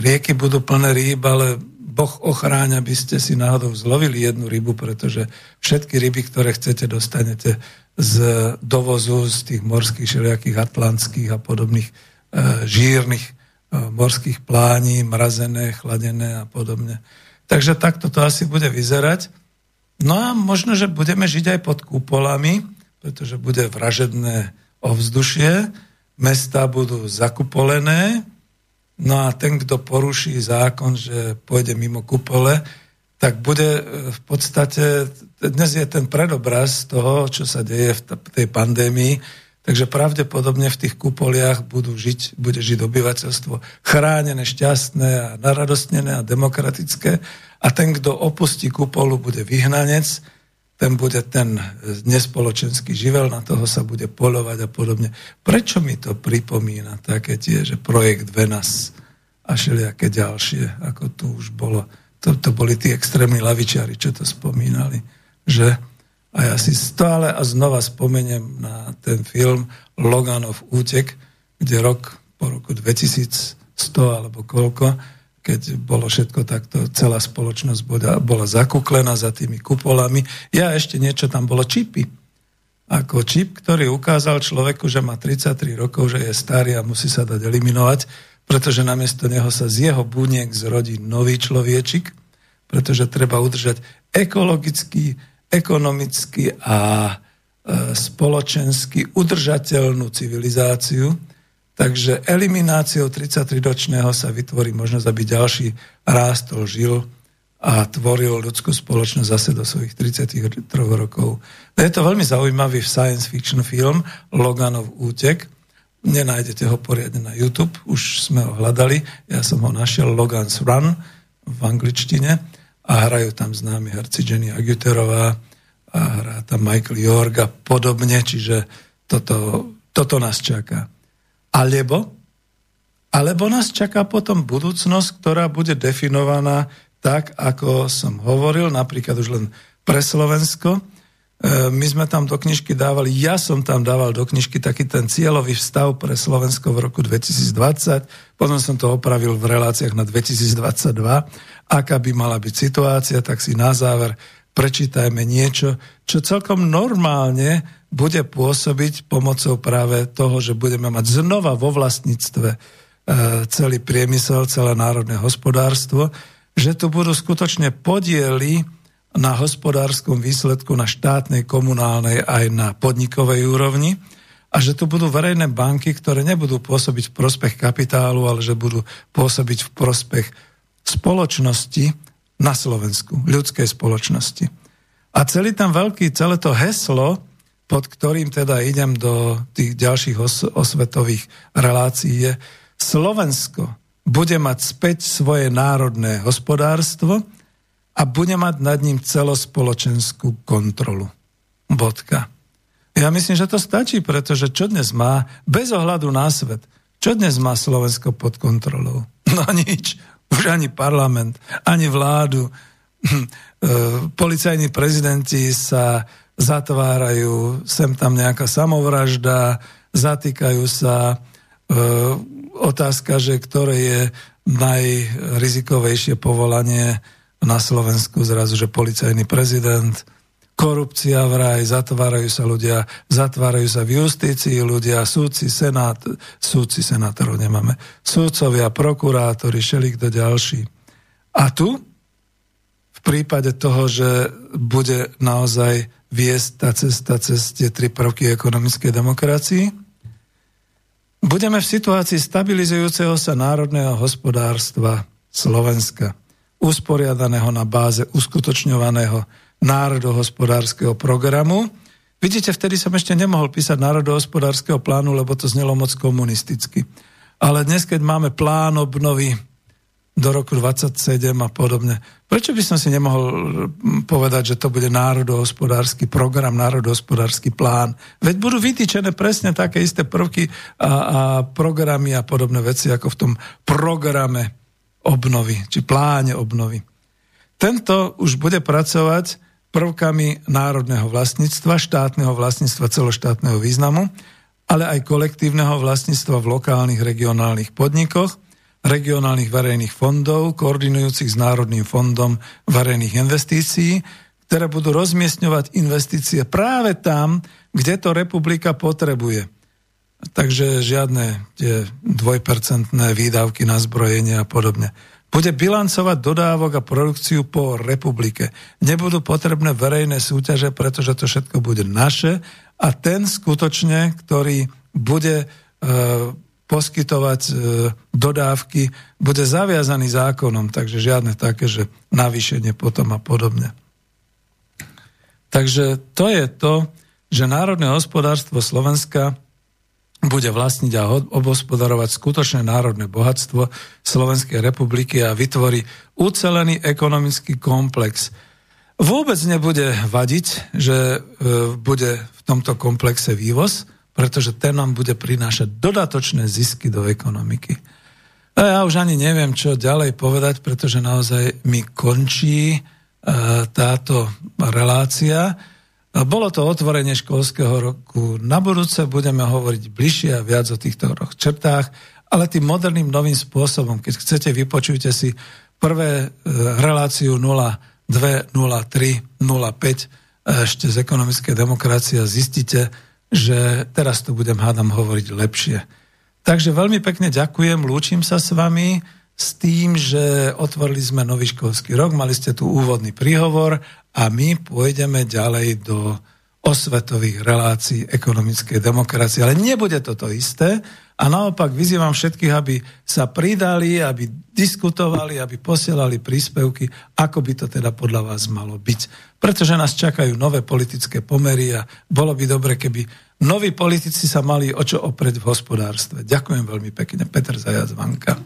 S1: Rieky budú plné rýb, ale Boh ochráň, aby ste si náhodou zlovili jednu rybu, pretože všetky ryby, ktoré chcete, dostanete z dovozu z tých morských, všelijakých atlantských a podobných e, žírnych e, morských plání, mrazené, chladené a podobne. Takže takto to asi bude vyzerať. No a možno, že budeme žiť aj pod kúpolami, pretože bude vražedné ovzdušie, mesta budú zakupolené, no a ten, kto poruší zákon, že pôjde mimo kupole, tak bude e, v podstate, dnes je ten predobraz toho, čo sa deje v tej pandémii, takže pravdepodobne v tých kupoliach budú žiť, bude žiť obyvateľstvo chránené, šťastné a naradostnené a demokratické. A ten, kto opustí kupolu, bude vyhnanec, ten bude ten nespoločenský živel, na toho sa bude polovať a podobne. Prečo mi to pripomína také tie, že projekt Venas a všelijaké ďalšie, ako tu už bolo. To, to boli tí extrémni lavičiari, čo to spomínali. Že? A ja si stále a znova spomeniem na ten film Loganov útek, kde rok po roku 2100 alebo koľko, keď bolo všetko takto, celá spoločnosť bola, bola zakuklená za tými kupolami. Ja ešte niečo tam bolo čipy. Ako čip, ktorý ukázal človeku, že má 33 rokov, že je starý a musí sa dať eliminovať, pretože namiesto neho sa z jeho buniek zrodí nový človečik, pretože treba udržať ekologický, ekonomický a e, spoločensky udržateľnú civilizáciu, Takže elimináciou 33-ročného sa vytvorí možnosť, aby ďalší rástol, žil a tvoril ľudskú spoločnosť zase do svojich 33 rokov. Je to veľmi zaujímavý science fiction film Loganov útek. Nenájdete ho poriadne na YouTube, už sme ho hľadali. Ja som ho našiel Logan's Run v angličtine a hrajú tam známi herci Jenny Aguterová a hrá tam Michael York a podobne, čiže toto, toto nás čaká. Alebo, alebo nás čaká potom budúcnosť, ktorá bude definovaná tak, ako som hovoril, napríklad už len pre Slovensko. E, my sme tam do knižky dávali, ja som tam dával do knižky taký ten cieľový vstav pre Slovensko v roku 2020, potom som to opravil v reláciách na 2022, aká by mala byť situácia, tak si na záver prečítajme niečo, čo celkom normálne bude pôsobiť pomocou práve toho, že budeme mať znova vo vlastníctve e, celý priemysel, celé národné hospodárstvo, že tu budú skutočne podiely na hospodárskom výsledku na štátnej, komunálnej aj na podnikovej úrovni a že tu budú verejné banky, ktoré nebudú pôsobiť v prospech kapitálu, ale že budú pôsobiť v prospech spoločnosti na Slovensku, ľudskej spoločnosti. A celý tam veľký, celé to heslo, pod ktorým teda idem do tých ďalších os- osvetových relácií, je Slovensko bude mať späť svoje národné hospodárstvo a bude mať nad ním celospoločenskú kontrolu. Bodka. Ja myslím, že to stačí, pretože čo dnes má, bez ohľadu na svet, čo dnes má Slovensko pod kontrolou? No nič. Už ani parlament, ani vládu. Policajní prezidenti sa zatvárajú, sem tam nejaká samovražda, zatýkajú sa. E, otázka, že ktoré je najrizikovejšie povolanie na Slovensku, zrazu, že policajný prezident, korupcia vraj, zatvárajú sa ľudia, zatvárajú sa v justícii ľudia, súdci, senát, súdci, senátorov nemáme, súdcovia, prokurátori, kto ďalší. A tu, v prípade toho, že bude naozaj viesť tá cesta cez tie tri prvky ekonomickej demokracii. Budeme v situácii stabilizujúceho sa národného hospodárstva Slovenska, usporiadaného na báze uskutočňovaného národohospodárskeho programu. Vidíte, vtedy som ešte nemohol písať národohospodárskeho plánu, lebo to znelo moc komunisticky. Ale dnes, keď máme plán obnovy do roku 27 a podobne. Prečo by som si nemohol povedať, že to bude národohospodársky program, národohospodársky plán? Veď budú vytýčené presne také isté prvky a, a programy a podobné veci, ako v tom programe obnovy, či pláne obnovy. Tento už bude pracovať prvkami národného vlastníctva, štátneho vlastníctva celoštátneho významu, ale aj kolektívneho vlastníctva v lokálnych regionálnych podnikoch – regionálnych verejných fondov, koordinujúcich s Národným fondom verejných investícií, ktoré budú rozmiestňovať investície práve tam, kde to republika potrebuje. Takže žiadne tie dvojpercentné výdavky na zbrojenie a podobne. Bude bilancovať dodávok a produkciu po republike. Nebudú potrebné verejné súťaže, pretože to všetko bude naše a ten skutočne, ktorý bude e, poskytovať e, dodávky, bude zaviazaný zákonom, takže žiadne také, že navýšenie potom a podobne. Takže to je to, že národné hospodárstvo Slovenska bude vlastniť a obospodarovať skutočné národné bohatstvo Slovenskej republiky a vytvorí ucelený ekonomický komplex. Vôbec nebude vadiť, že e, bude v tomto komplexe vývoz, pretože ten nám bude prinášať dodatočné zisky do ekonomiky. A ja už ani neviem, čo ďalej povedať, pretože naozaj mi končí e, táto relácia. Bolo to otvorenie školského roku. Na budúce budeme hovoriť bližšie a viac o týchto črtách, ale tým moderným novým spôsobom. Keď chcete, vypočujte si prvé e, reláciu 02, 03, 05 ešte z ekonomickej demokracie a zistíte, že teraz tu budem, hádam, hovoriť lepšie. Takže veľmi pekne ďakujem, lúčim sa s vami s tým, že otvorili sme nový školský rok, mali ste tu úvodný príhovor a my pôjdeme ďalej do osvetových relácií ekonomickej demokracie. Ale nebude to to isté a naopak vyzývam všetkých, aby sa pridali, aby diskutovali, aby posielali príspevky, ako by to teda podľa vás malo byť. Pretože nás čakajú nové politické pomery a bolo by dobre, keby noví politici sa mali o čo opreť v hospodárstve. Ďakujem veľmi pekne. Peter Zajac, Vanka.